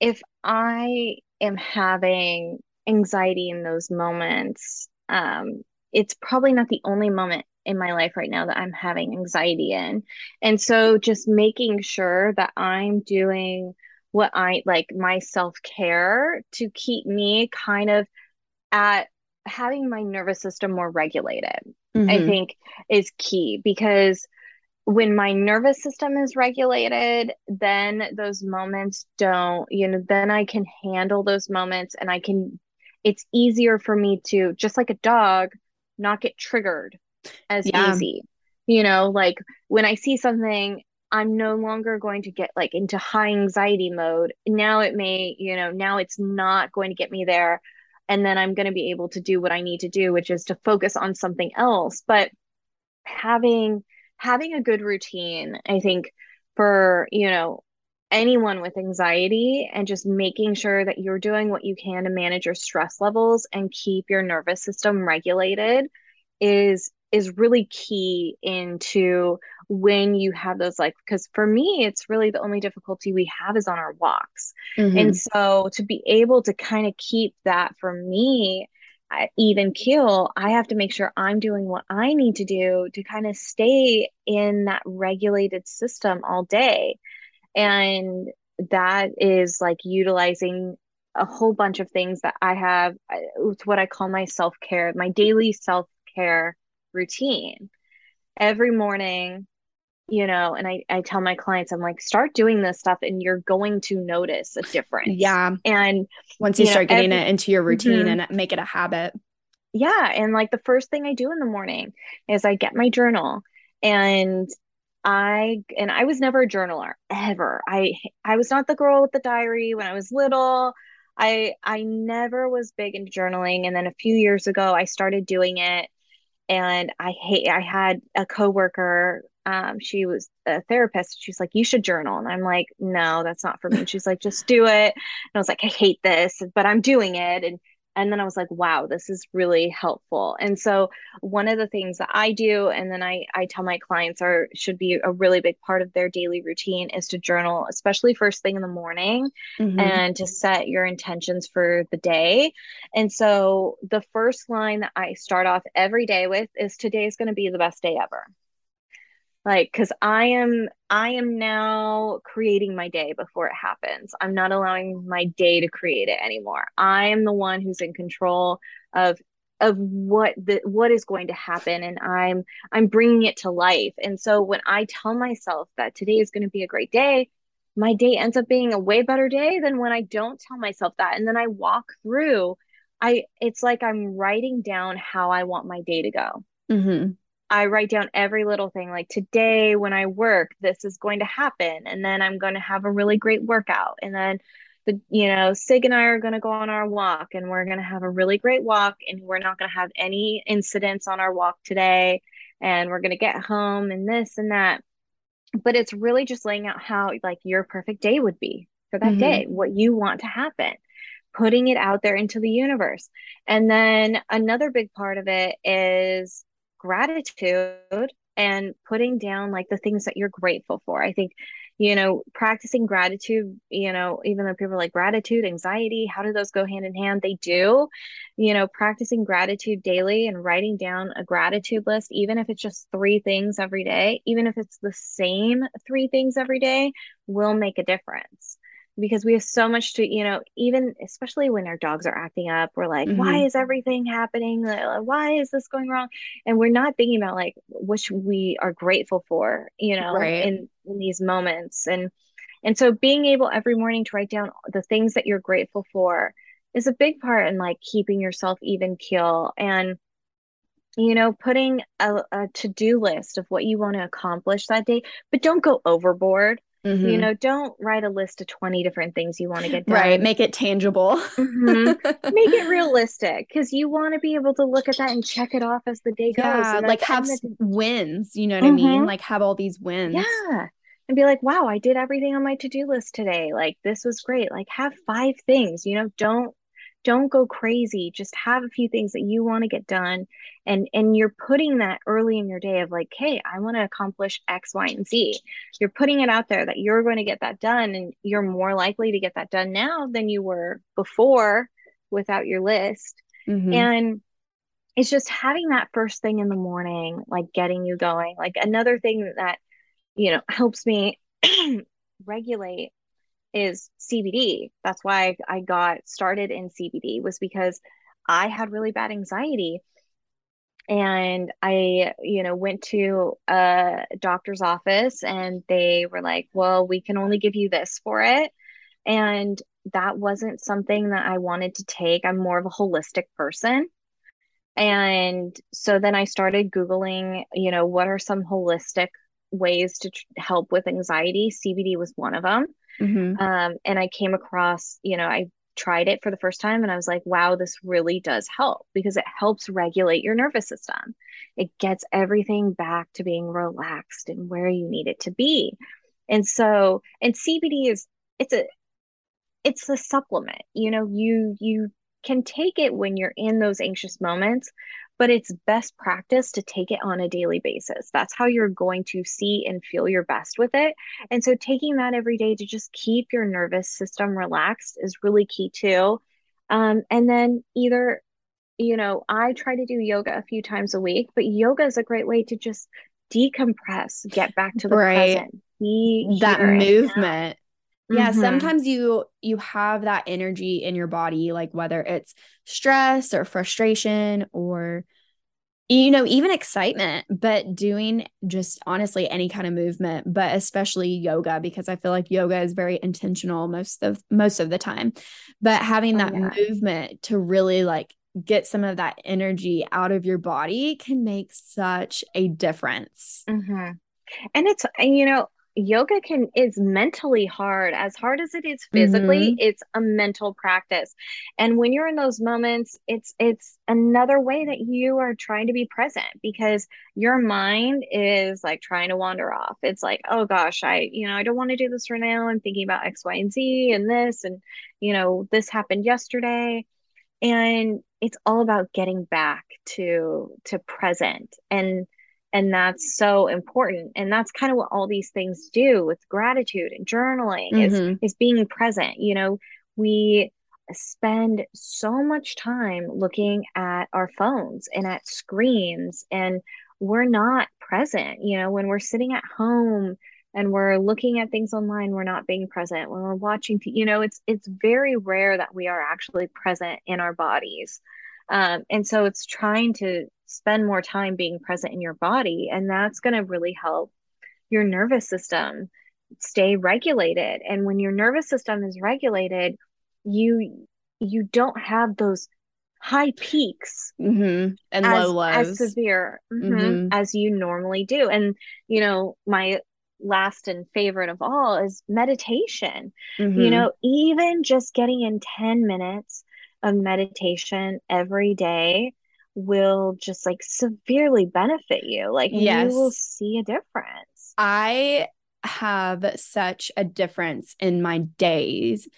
if I am having anxiety in those moments, um, it's probably not the only moment in my life right now that I'm having anxiety in. And so just making sure that I'm doing what I like my self care to keep me kind of at having my nervous system more regulated, mm-hmm. I think is key because when my nervous system is regulated, then those moments don't, you know, then I can handle those moments and I can, it's easier for me to, just like a dog, not get triggered as yeah. easy. You know, like when I see something I'm no longer going to get like into high anxiety mode. Now it may, you know, now it's not going to get me there. And then I'm going to be able to do what I need to do, which is to focus on something else. But having having a good routine, I think for, you know, anyone with anxiety and just making sure that you're doing what you can to manage your stress levels and keep your nervous system regulated is is really key into when you have those like because for me it's really the only difficulty we have is on our walks mm-hmm. and so to be able to kind of keep that for me even keel, I have to make sure I'm doing what I need to do to kind of stay in that regulated system all day. And that is like utilizing a whole bunch of things that I have. It's what I call my self care, my daily self care routine. Every morning, you know, and I, I tell my clients, I'm like, start doing this stuff and you're going to notice a difference. Yeah. And once you, you start know, getting every, it into your routine mm-hmm. and make it a habit. Yeah. And like the first thing I do in the morning is I get my journal and I and I was never a journaler ever. I I was not the girl with the diary when I was little. I I never was big into journaling and then a few years ago I started doing it and I hate I had a coworker um, she was a therapist. She's like, you should journal. And I'm like, no, that's not for me. And she's like, just do it. And I was like, I hate this, but I'm doing it. And and then I was like, wow, this is really helpful. And so one of the things that I do, and then I I tell my clients are should be a really big part of their daily routine is to journal, especially first thing in the morning, mm-hmm. and to set your intentions for the day. And so the first line that I start off every day with is today is going to be the best day ever like because i am i am now creating my day before it happens. I'm not allowing my day to create it anymore. I am the one who's in control of of what the what is going to happen and i'm i'm bringing it to life. And so when i tell myself that today is going to be a great day my day ends up being a way better day than when i don't tell myself that. And then i walk through i it's like i'm writing down how i want my day to go. Mm-hmm. I write down every little thing like today when I work, this is going to happen. And then I'm going to have a really great workout. And then the, you know, Sig and I are going to go on our walk and we're going to have a really great walk and we're not going to have any incidents on our walk today. And we're going to get home and this and that. But it's really just laying out how like your perfect day would be for that mm-hmm. day, what you want to happen putting it out there into the universe. And then another big part of it is gratitude and putting down like the things that you're grateful for. I think, you know, practicing gratitude, you know, even though people like gratitude, anxiety, how do those go hand in hand? They do. You know, practicing gratitude daily and writing down a gratitude list, even if it's just three things every day, even if it's the same three things every day, will make a difference because we have so much to you know even especially when our dogs are acting up we're like mm-hmm. why is everything happening why is this going wrong and we're not thinking about like which we are grateful for you know right. in in these moments and and so being able every morning to write down the things that you're grateful for is a big part in like keeping yourself even keel and you know putting a, a to-do list of what you want to accomplish that day but don't go overboard Mm-hmm. You know, don't write a list of 20 different things you want to get done. Right. Make it tangible. mm-hmm. Make it realistic because you want to be able to look at that and check it off as the day goes. Yeah. Like have wins. You know what mm-hmm. I mean? Mm-hmm. Like have all these wins. Yeah. And be like, wow, I did everything on my to do list today. Like, this was great. Like, have five things, you know, don't don't go crazy just have a few things that you want to get done and and you're putting that early in your day of like hey i want to accomplish x y and z. You're putting it out there that you're going to get that done and you're more likely to get that done now than you were before without your list. Mm-hmm. and it's just having that first thing in the morning like getting you going. Like another thing that you know helps me regulate is CBD. That's why I got started in CBD was because I had really bad anxiety. And I, you know, went to a doctor's office and they were like, well, we can only give you this for it. And that wasn't something that I wanted to take. I'm more of a holistic person. And so then I started Googling, you know, what are some holistic ways to tr- help with anxiety? CBD was one of them. Mm-hmm. Um, and I came across, you know, I tried it for the first time and I was like, wow, this really does help because it helps regulate your nervous system. It gets everything back to being relaxed and where you need it to be. And so, and CBD is, it's a, it's a supplement, you know, you, you can take it when you're in those anxious moments, but it's best practice to take it on a daily basis. That's how you're going to see and feel your best with it. And so taking that every day to just keep your nervous system relaxed is really key too. Um, and then either you know, I try to do yoga a few times a week, but yoga is a great way to just decompress, get back to the right. present. Be that movement. Yeah, mm-hmm. sometimes you you have that energy in your body like whether it's stress or frustration or you know even excitement but doing just honestly any kind of movement but especially yoga because i feel like yoga is very intentional most of most of the time but having oh, that oh, yeah. movement to really like get some of that energy out of your body can make such a difference mm-hmm. and it's you know yoga can is mentally hard. As hard as it is physically mm-hmm. it's a mental practice. And when you're in those moments it's it's another way that you are trying to be present because your mind is like trying to wander off. It's like oh gosh i you know i don't want to do this right now. I'm thinking about x y and z and this and you know this happened yesterday. And it's all about getting back to to present. And and that's so important. And that's kind of what all these things do with gratitude and journaling mm-hmm. is is being present. You know we spend so much time looking at our phones and at screens and we're not present. You know when we're sitting at home and we're looking at things online we're not being present. When we're watching you know it's it's very rare that we are actually present in our bodies. Um, and so it's trying to spend more time being present in your body. And that's going to really help your nervous system stay regulated. And when your nervous system is regulated, you you don't have those high peaks mm-hmm. and as, low lows as severe mm-hmm, mm-hmm. as you normally do and you know my last and favorite of all is meditation you mm-hmm. know even just getting in 10 minutes of meditation every day will just like severely benefit you. Like yes. you will see a difference. I have such a difference in my days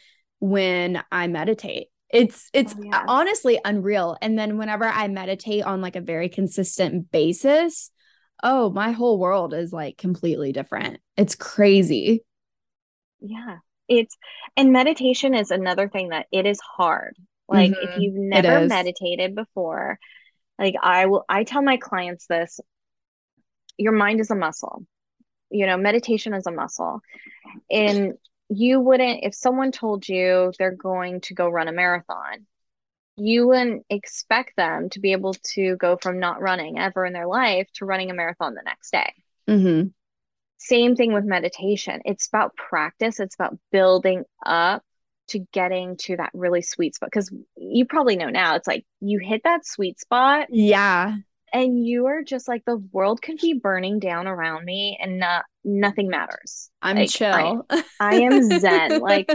when I meditate. It's it's oh, yeah. honestly unreal. And then whenever I meditate on like a very consistent basis, oh, my whole world is like completely different. It's crazy. Yeah. It's and meditation is another thing that it is hard. Like mm-hmm. if you've never meditated before, like I will I tell my clients this, your mind is a muscle. You know, meditation is a muscle. And you wouldn't if someone told you they're going to go run a marathon, you wouldn't expect them to be able to go from not running ever in their life to running a marathon the next day. Mm-hmm. Same thing with meditation. It's about practice, it's about building up to getting to that really sweet spot because you probably know now it's like you hit that sweet spot yeah. and you are just like the world could be burning down around me and not nothing matters. I'm like, chill. I, I am zen. Like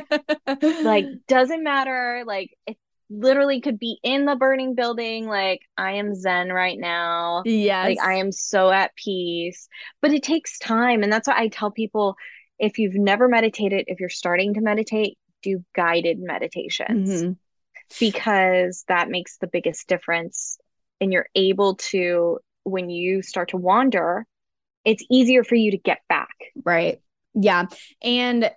like doesn't matter. Like it literally could be in the burning building. Like i am zen right now. Yeah like i am so at peace. But it takes time. And that's why i tell people if you've never meditated if you're starting to meditate do guided meditations mm-hmm. because that makes the biggest difference. And you're able to when you start to wander it's easier for you to get back. Right. Yeah. And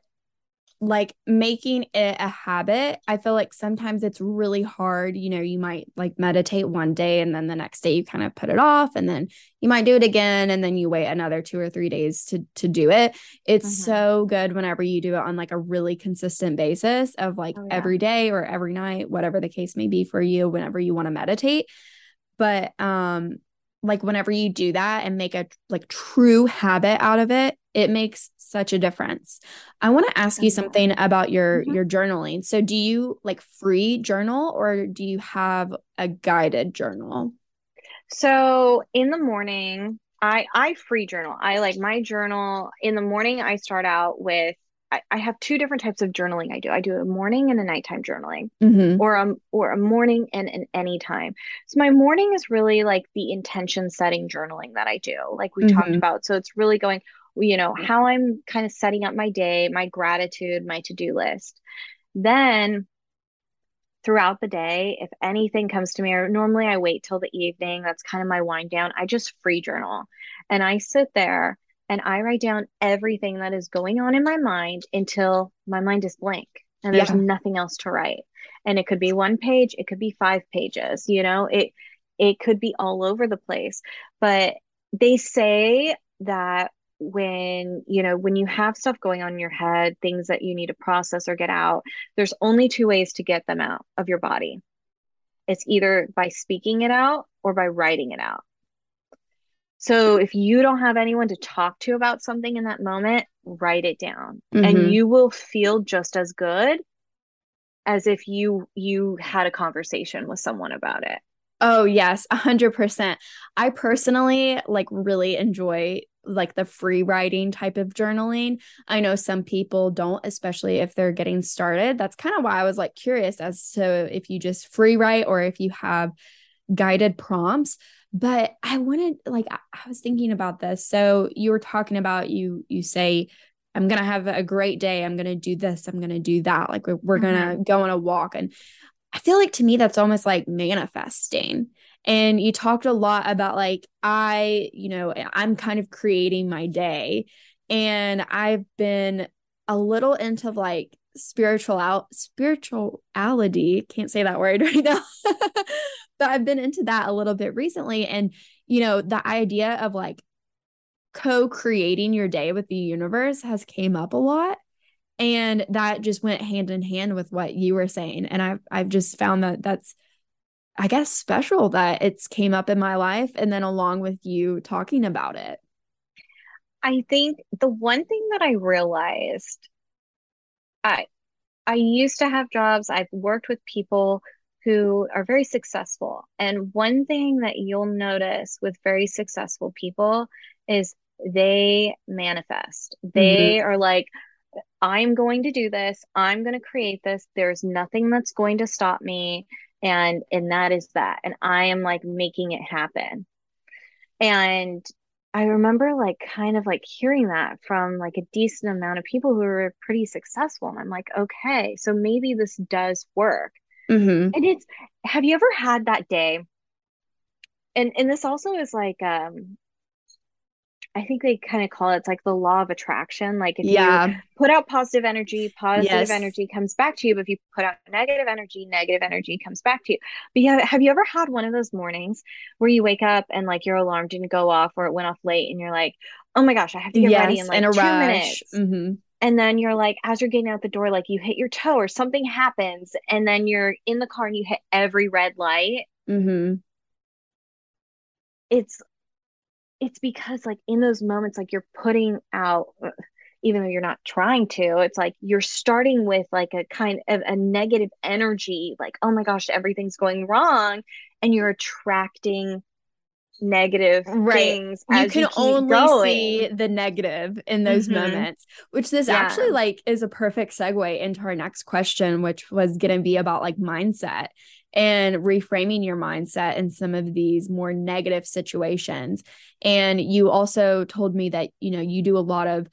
like making it a habit i feel like sometimes it's really hard you know you might like meditate one day and then the next day you kind of put it off and then you might do it again and then you wait another two or three days to to do it it's mm-hmm. so good whenever you do it on like a really consistent basis of like oh, yeah. every day or every night whatever the case may be for you whenever you want to meditate but um like whenever you do that and make a like true habit out of it it makes such a difference i want to ask you something about your mm-hmm. your journaling so do you like free journal or do you have a guided journal so in the morning i i free journal i like my journal in the morning i start out with I, I have two different types of journaling I do. I do a morning and a nighttime journaling, mm-hmm. or a or a morning and an anytime. So my morning is really like the intention setting journaling that I do, like we mm-hmm. talked about. So it's really going, you know, mm-hmm. how I'm kind of setting up my day, my gratitude, my to do list. Then throughout the day, if anything comes to me, or normally I wait till the evening, that's kind of my wind down. I just free journal and I sit there and I write down everything that is going on in my mind until my mind is blank and there's yeah. nothing else to write. and it could be one page it could be five pages you know it it could be all over the place but they say that when you know when you have stuff going on in your head things that you need to process or get out there's only two ways to get them out of your body it's either by speaking it out or by writing it out so if you don't have anyone to talk to about something in that moment write it down mm-hmm. and you will feel just as good as if you you had a conversation with someone about it Oh, yes, 100%. I personally like really enjoy like the free writing type of journaling. I know some people don't, especially if they're getting started. That's kind of why I was like curious as to if you just free write or if you have guided prompts. But I wanted like I, I was thinking about this. So you were talking about you you say I'm going to have a great day. I'm going to do this. I'm going to do that. Like we're, we're mm-hmm. going to go on a walk and I feel like to me that's almost like manifesting. And you talked a lot about like I, you know, I'm kind of creating my day. And I've been a little into like spiritual out spirituality can't say that word right now. But i've been into that a little bit recently. And you know the idea of like co-creating your day with the universe has came up a lot. And that just went hand in hand with what you were saying. And i've i've just found that that's i guess special that it's came up in my life and then along with you talking about it. I think the one thing that i realized i i used to have jobs. I've worked with people who are very successful. And one thing that you'll notice with very successful people is they manifest. They mm-hmm. are like I'm going to do this. I'm going to create this. There's nothing that's going to stop me. And and that is that. And I am like making it happen. And I remember like kind of like hearing that from like a decent amount of people who were pretty successful. And I'm like, okay, so maybe this does work. Mm-hmm. And it's have you ever had that day? And and this also is like um I think they kind of call it it's like the law of attraction. Like if yeah. you put out positive energy, positive yes. energy comes back to you. But if you put out negative energy, negative energy comes back to you. But yeah, have you ever had one of those mornings where you wake up and like your alarm didn't go off or it went off late and you're like, oh my gosh, I have to get yes, ready in like in two rush. minutes. Mm-hmm. And then you're like, as you're getting out the door, like you hit your toe or something happens, and then you're in the car and you hit every red light. Mm-hmm. It's it's because like in those moments like you're putting out uh, even though you're not trying to it's like you're starting with like a kind of a negative energy like oh my gosh everything's going wrong and you're attracting negative right. things you can you only going. see the negative in those mm-hmm. moments which this yeah. actually like is a perfect segue into our next question which was going to be about like mindset and reframing your mindset in some of these more negative situations. And you also told me that, you know, you do a lot of,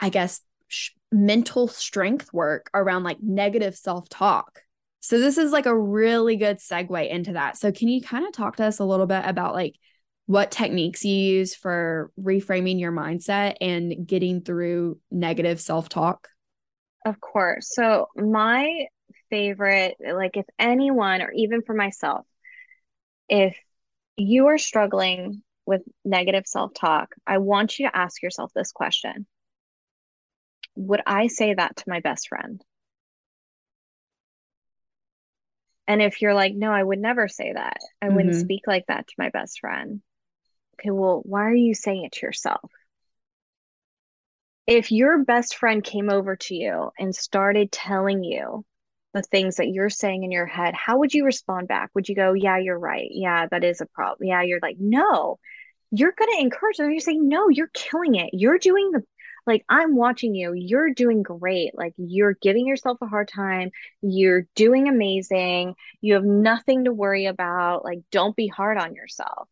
I guess, sh- mental strength work around like negative self talk. So this is like a really good segue into that. So can you kind of talk to us a little bit about like what techniques you use for reframing your mindset and getting through negative self talk? Of course. So my favorite, like if anyone, or even for myself, if you are struggling with negative self talk, I want you to ask yourself this question Would I say that to my best friend? And if you're like, no, I would never say that, I mm-hmm. wouldn't speak like that to my best friend. Okay, well, why are you saying it to yourself? If your best friend came over to you and started telling you the things that you're saying in your head, how would you respond back? Would you go, Yeah, you're right. Yeah, that is a problem. Yeah, you're like, No, you're going to encourage them. You're saying, No, you're killing it. You're doing the, like, I'm watching you. You're doing great. Like, you're giving yourself a hard time. You're doing amazing. You have nothing to worry about. Like, don't be hard on yourself.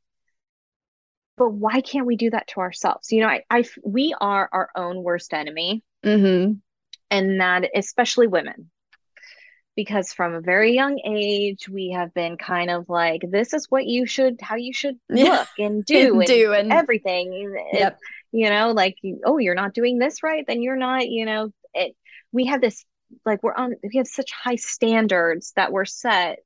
But why can't we do that to ourselves? You know, I, I we are our own worst enemy. Mm-hmm. And that, especially women, because from a very young age we have been kind of like this is what you should how you should look and do and, do and everything yep. You know like oh you're not doing this right then you're not you know it we have this like we're on we have such high standards that we're set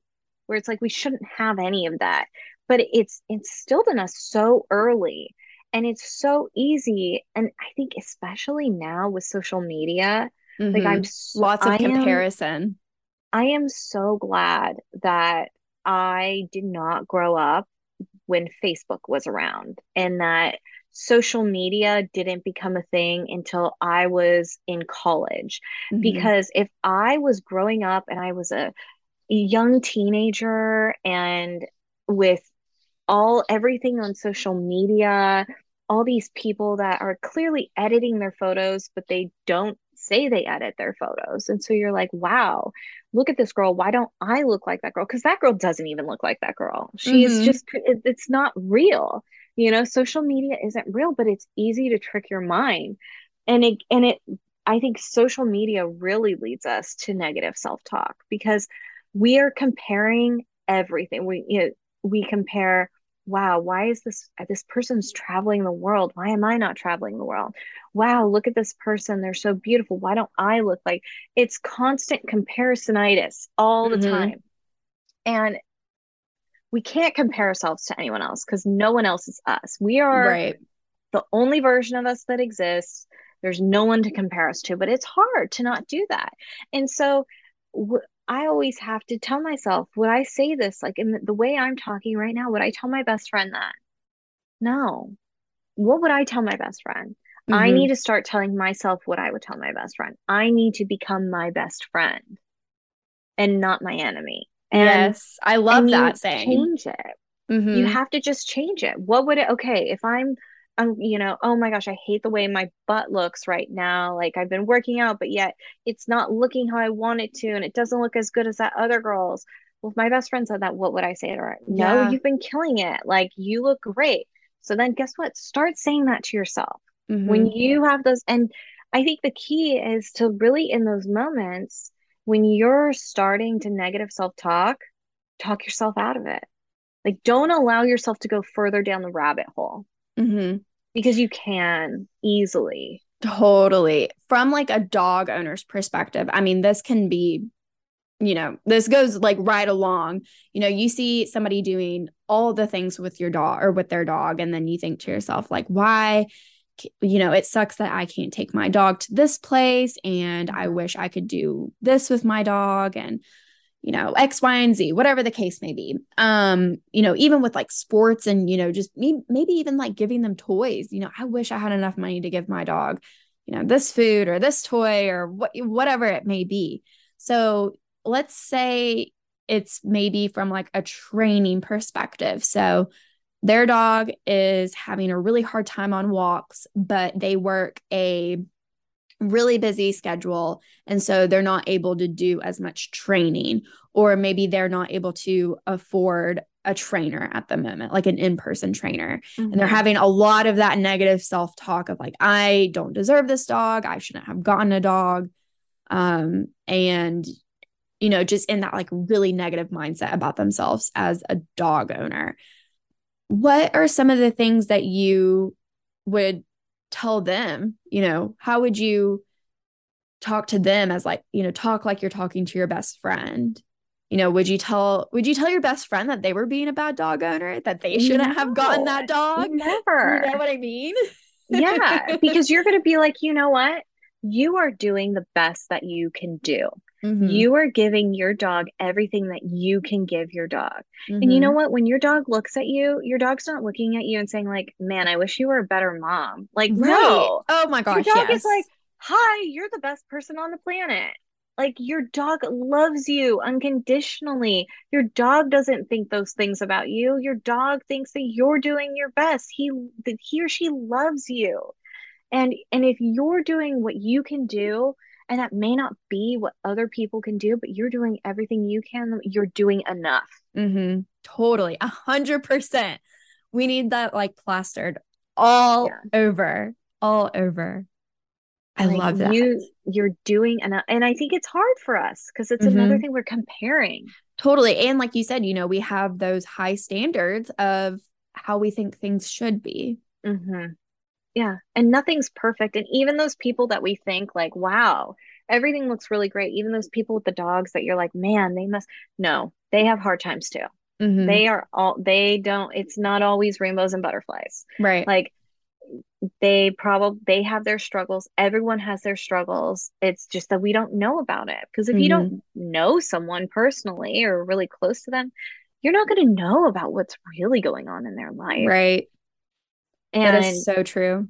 where it's like we shouldn't have any of that but it's instilled in us so early and it's so easy and i think especially now with social media mm-hmm. like i'm mm-hmm. so, lots of I comparison am, i am so glad that i did not grow up when facebook was around and that social media didn't become a thing until I was in college. Mm-hmm. Because if I was growing up and I was a, young teenager and with all everything on social media, all these people that are clearly editing their photos, but they don't say they edit their photos. And so you're like, wow, look at this girl. Why don't I look like that girl? Because that girl doesn't even look like that girl. She mm-hmm. is just, it, it's not real you know social media isn't real but it's easy to trick your mind. And it and it i think social media really leads us to negative self-talk because we are comparing everything. We you know, we compare wow why is this this person's traveling the world? Why am i not traveling the world? Wow look at this person. They're so beautiful. Why don't i look like? It's constant comparisonitis all the mm-hmm. time. And we can't compare ourselves to anyone else because no one else is us. We are right. the only version of us that exists. There's no one to compare us to, but it's hard to not do that. And so I always have to tell myself, would I say this like in the, the way I'm talking right now? Would I tell my best friend that? No. What would I tell my best friend? Mm-hmm. I need to start telling myself what I would tell my best friend. I need to become my best friend and not my enemy. And, yes, I love that saying. Change it. Mm-hmm. You have to just change it. What would it? Okay, if I'm, I'm, you know, oh my gosh, I hate the way my butt looks right now. Like I've been working out, but yet it's not looking how I want it to, and it doesn't look as good as that other girl's. Well, if my best friend said that, what would I say to her? No, you've been killing it. Like you look great. So then, guess what? Start saying that to yourself mm-hmm. when you have those. And I think the key is to really in those moments when you're starting to negative self talk, talk yourself out of it. Like, don't allow yourself to go further down the rabbit hole mm-hmm. because you can easily. Totally. From like a dog owner's perspective, I mean, this can be, you know, this goes like right along. You know, you see somebody doing all the things with your dog or with their dog, and then you think to yourself, like, why you know, it sucks that I can't take my dog to this place and I wish I could do this with my dog and you know, X, Y, and Z, whatever the case may be. Um, you know, even with like sports and, you know, just me, maybe even like giving them toys. You know, I wish I had enough money to give my dog, you know, this food or this toy or what, whatever it may be. So let's say it's maybe from like a training perspective. So their dog is having a really hard time on walks, but they work a really busy schedule. And so they're not able to do as much training, or maybe they're not able to afford a trainer at the moment, like an in person trainer. Mm-hmm. And they're mm-hmm. having a lot of that negative self talk of like, I don't deserve this dog. I shouldn't have gotten a dog. Um, and, you know, just in that like really negative mindset about themselves as a dog owner what are some of the things that you would tell them? You know how would you talk to them as like you know talk like you're talking to your best friend? You know would you tell would you tell your best friend that they were being a bad dog owner that they shouldn't no, have gotten that dog? Never. you know what i mean? Yeah because you're going to be like you know what? You are doing the best that you can do Mm-hmm. You are giving your dog everything that you can give your dog. Mm-hmm. And you know mm-hmm. what? When your dog looks at you, your dog's not looking at you and saying, like, man, I wish you were a better mom. Like, right. no. Oh my gosh. Your dog yes. is like, hi, you're the best person on the planet. Like, your dog loves you unconditionally. Your dog doesn't think those things about you. Your dog thinks that you're doing your best. He, that he or she loves you. And, and if you're doing what you can do, and that may not be what other people can do, but you're doing everything you can. You're doing enough. Mm-hmm. Totally. A hundred percent. We need that like plastered all yeah. over, all over. I like love that. You you're doing enough. And I think it's hard for us because it's mm-hmm. another thing we're comparing. Totally. And like you said, you know, we have those high standards of how we think things should be. Mm-hmm yeah and nothing's perfect and even those people that we think like wow everything looks really great. Even those people with the dogs that you're like, man, they must no, they have hard times too. Mm-hmm. They are all they don't it's not always rainbows and butterflies. Right. Like they probably they have their struggles everyone has their struggles it's just that we don't know about it because if mm-hmm. you don't mm-hmm. know someone personally or really close to them you're not going to know about what's really going on in their life right and that is so true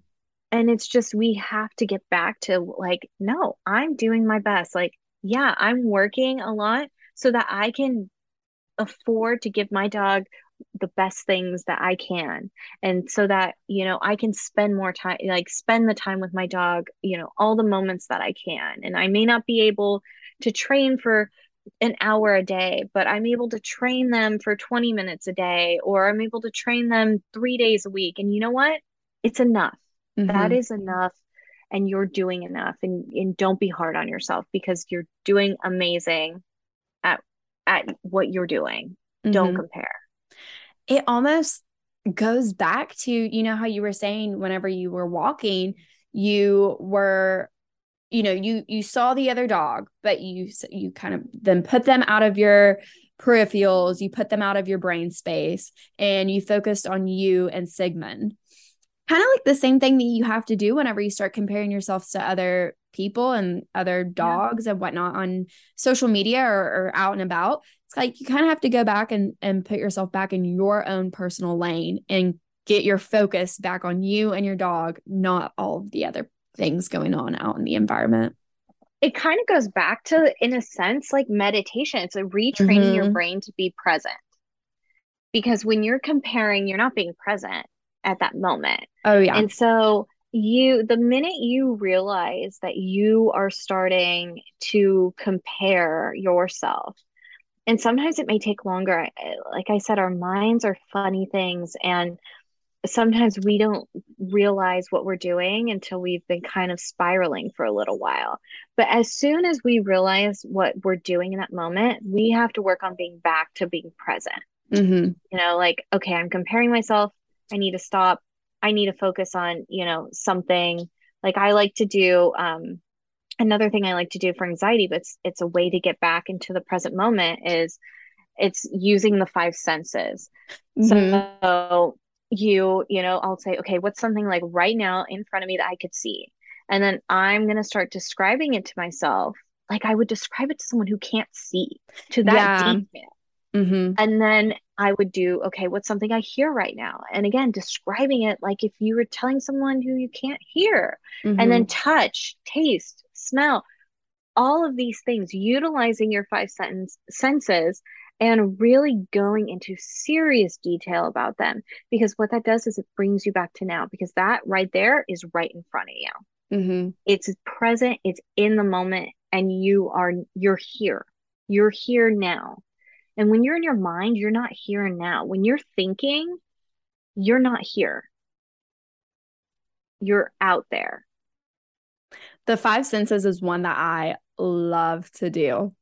and it's just we have to get back to like no i'm doing my best like yeah i'm working a lot so that i can afford to give my dog the best things that I can. And so that, you know, I can spend more time, like spend the time with my dog, you know, all the moments that I can. And I may not be able to train for an hour a day, but I'm able to train them for 20 minutes a day, or I'm able to train them three days a week. And you know what? It's enough. Mm-hmm. That is enough. And you're doing enough. And, and don't be hard on yourself because you're doing amazing at at what you're doing. Mm-hmm. Don't compare it almost goes back to you know how you were saying whenever you were walking you were you know you you saw the other dog but you you kind of then put them out of your peripherals you put them out of your brain space and you focused on you and sigmund kind of like the same thing that you have to do whenever you start comparing yourself to other people and other dogs yeah. and whatnot on social media or, or out and about it's like you kind of have to go back and and put yourself back in your own personal lane and get your focus back on you and your dog not all of the other things going on out in the environment. It kind of goes back to in a sense like meditation. It's a retraining mm-hmm. your brain to be present. Because when you're comparing you're not being present at that moment. Oh yeah. And so you the minute you realize that you are starting to compare yourself and sometimes it may take longer. Like i said our minds are funny things and sometimes we don't realize what we're doing until we've been kind of spiraling for a little while but as soon as we realize what we're doing in that moment we have to work on being back to being present mm-hmm. you know like okay i'm comparing myself i need to stop I need to focus on, you know, something like I like to do um another thing I like to do for anxiety, but it's it's a way to get back into the present moment is it's using the five senses. Mm-hmm. So you, you know, I'll say, okay, what's something like right now in front of me that I could see? And then I'm going to start describing it to myself like I would describe it to someone who can't see to that yeah. detail. Mm-hmm. And then I would do, okay, what's something I hear right now? And again, describing it like if you were telling someone who you can't hear. Mm-hmm. And then mm-hmm. touch, taste, smell, all of these things, utilizing your five sentence senses and really going into serious detail about them. Because what that does is it brings you back to now, because that right there is right in front of you. Mm-hmm. It's present, it's in the moment, and you are, you're here. You're here now and when you're in your mind, you're not here and now. When you're thinking, you're not here. You're out there. The five senses is one that I love to do.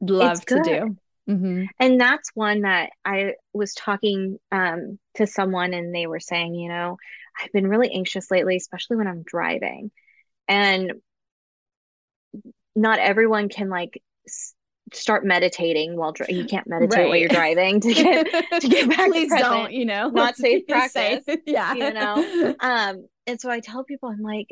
Love to do. Mm-hmm. And that's one that I was talking um, to someone, and they were saying, you know, I've been really anxious lately, especially when I'm driving. And not everyone can like start meditating while dri- you can't meditate right. while you're driving to get to get back please to don't you know not safe practice safe. yeah you know um and so i tell people i'm like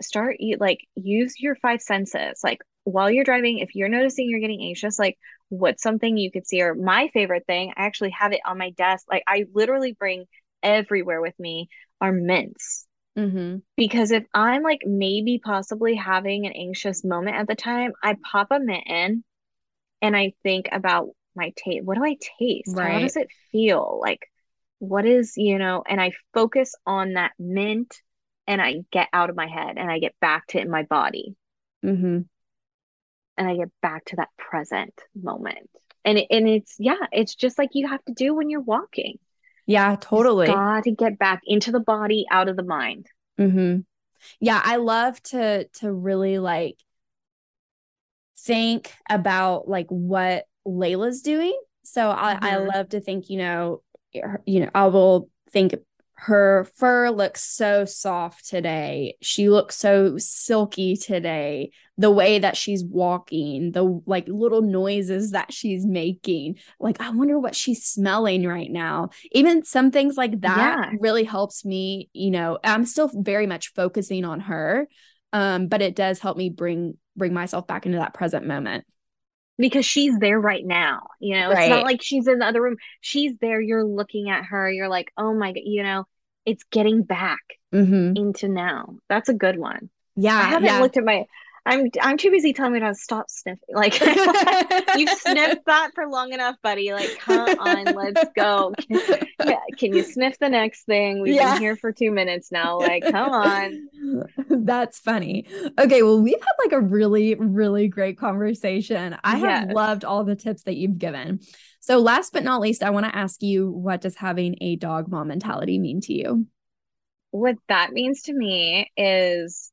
start you like use your five senses like while you're driving if you're noticing you're getting anxious like what's something you could see or my favorite thing i actually have it on my desk like i literally bring everywhere with me are mints Mm-hmm. Because if I'm like maybe possibly having an anxious moment at the time, I pop a mint in and I think about my taste. What do I taste? Right. How does it feel? Like, what is, you know, and I focus on that mint and I get out of my head and I get back to in my body. Mm-hmm. And I get back to that present moment. And it, and it's yeah, it's just like you have to do when you're walking. Yeah, totally. got to get back into the body, out of the mind. Mm-hmm. Yeah, I love to to really like think about like what Layla's doing. So I, mm-hmm. I love to think, you know, you know, I will think her fur looks so soft today. She looks so silky today. The way that she's walking, the like little noises that she's making. Like, I wonder what she's smelling right now. Even some things like that yeah. really helps me. You know, I'm still very much focusing on her. Um, but it does help me bring bring myself back into that present moment because she's there right now. You know, right. it's not like she's in the other room. She's there. You're looking at her. You're like, oh my god. You know, it's getting back mm-hmm. into now. That's a good one. Yeah, I haven't yeah. looked at my I'm I'm too busy telling me to stop sniffing. Like you've sniffed that for long enough, buddy. Like, come on, let's go. Can, yeah, can you sniff the next thing? We've yeah. been here for two minutes now. Like, come on. That's funny. Okay, well, we've had like a really, really great conversation. I yes. have loved all the tips that you've given. So, last but not least, I want to ask you what does having a dog mom mentality mean to you? What that means to me is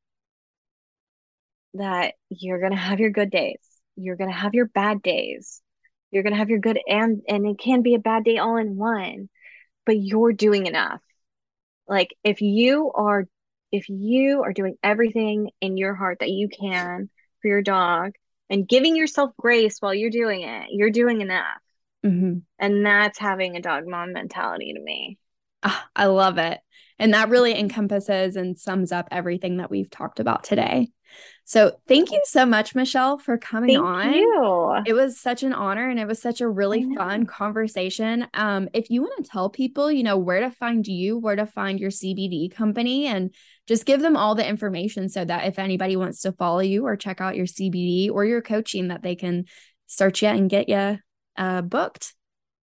that you're going to have your good days. You're going to have your bad days. You're going to have your good and and it can be a bad day all in one, but you're doing enough. Like if you are if you are doing everything in your heart that you can for your dog and giving yourself grace while you're doing it, you're doing enough. Mm-hmm. And that's having a dog mom mentality to me. Oh, I love it. And that really encompasses and sums up everything that we've talked about today. So thank you so much, Michelle, for coming on. thank on. You. It was such an honor and it was such a really fun conversation. Um, if you want to tell people, you know, where to find you, where to find your CBD company, and just give them all the information so that if anybody wants to follow you or check out your CBD or your coaching, that they can search you and get you uh, booked.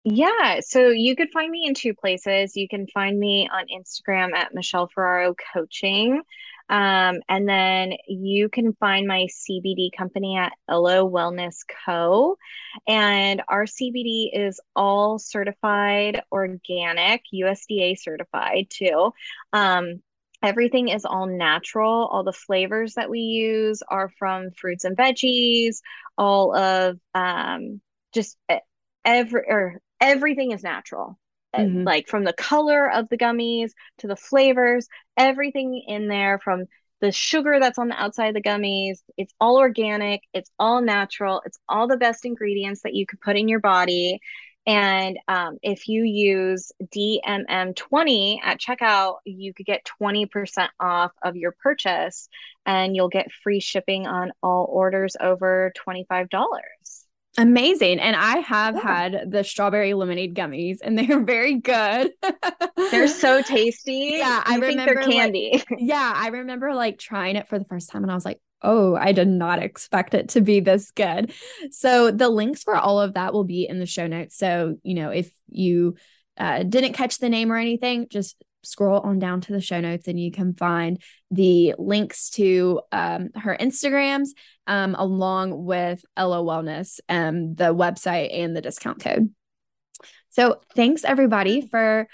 Yeah, so you could find me in two places. You can find me on Instagram at Michelle Ferraro Coaching. Um, and then you can find my CBD company at Elo Wellness Co. And our CBD is all certified organic, USDA certified too. Um, everything is all natural. All the flavors that we use are from fruits and veggies. All of um, just every or everything is natural. Uh, mm-hmm. like from the color of the gummies to the flavors, everything in there from the sugar that's on the outside of the gummies. It's all organic, it's all natural, it's all the best ingredients that you could put in your body. And um, if you use DMM20 at checkout, you could get 20% off of your purchase and you'll get free shipping on all orders over $25. Amazing. And I have yeah. had the strawberry lemonade gummies and they're very good. they're so tasty. Yeah. I remember they're candy. Like, yeah. I remember like trying it for the first time and I was like, oh, I did not expect it to be this good. So the links for all of that will be in the show notes. So, you know, if you uh, didn't catch the name or anything, just scroll on down to the show notes and you can find the links to um, her Instagrams um, along with Elo Wellness, um, the website, and the discount code. So, thanks everybody for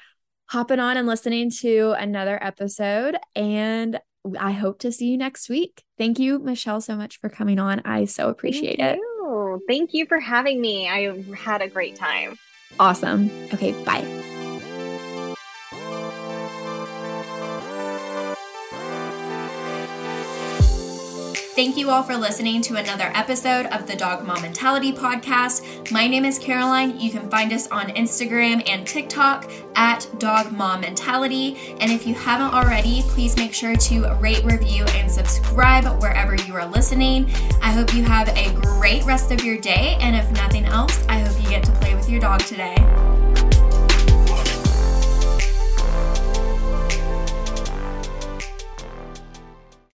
hopping on and listening to another episode. And I hope to see you next week. Thank you, Michelle, so much for coming on. I so appreciate Thank it. You. Thank you for having me. I had a great time. Awesome. Okay, bye. Thank you all for listening to another episode of the Dog Mom Mentality Podcast. My name is Caroline. You can find us on Instagram and TikTok at Dog Mom Mentality. And if you haven't already, please make sure to rate, review, and subscribe wherever you are listening. I hope you have a great rest of your day. And if nothing else, I hope you get to play with your dog today.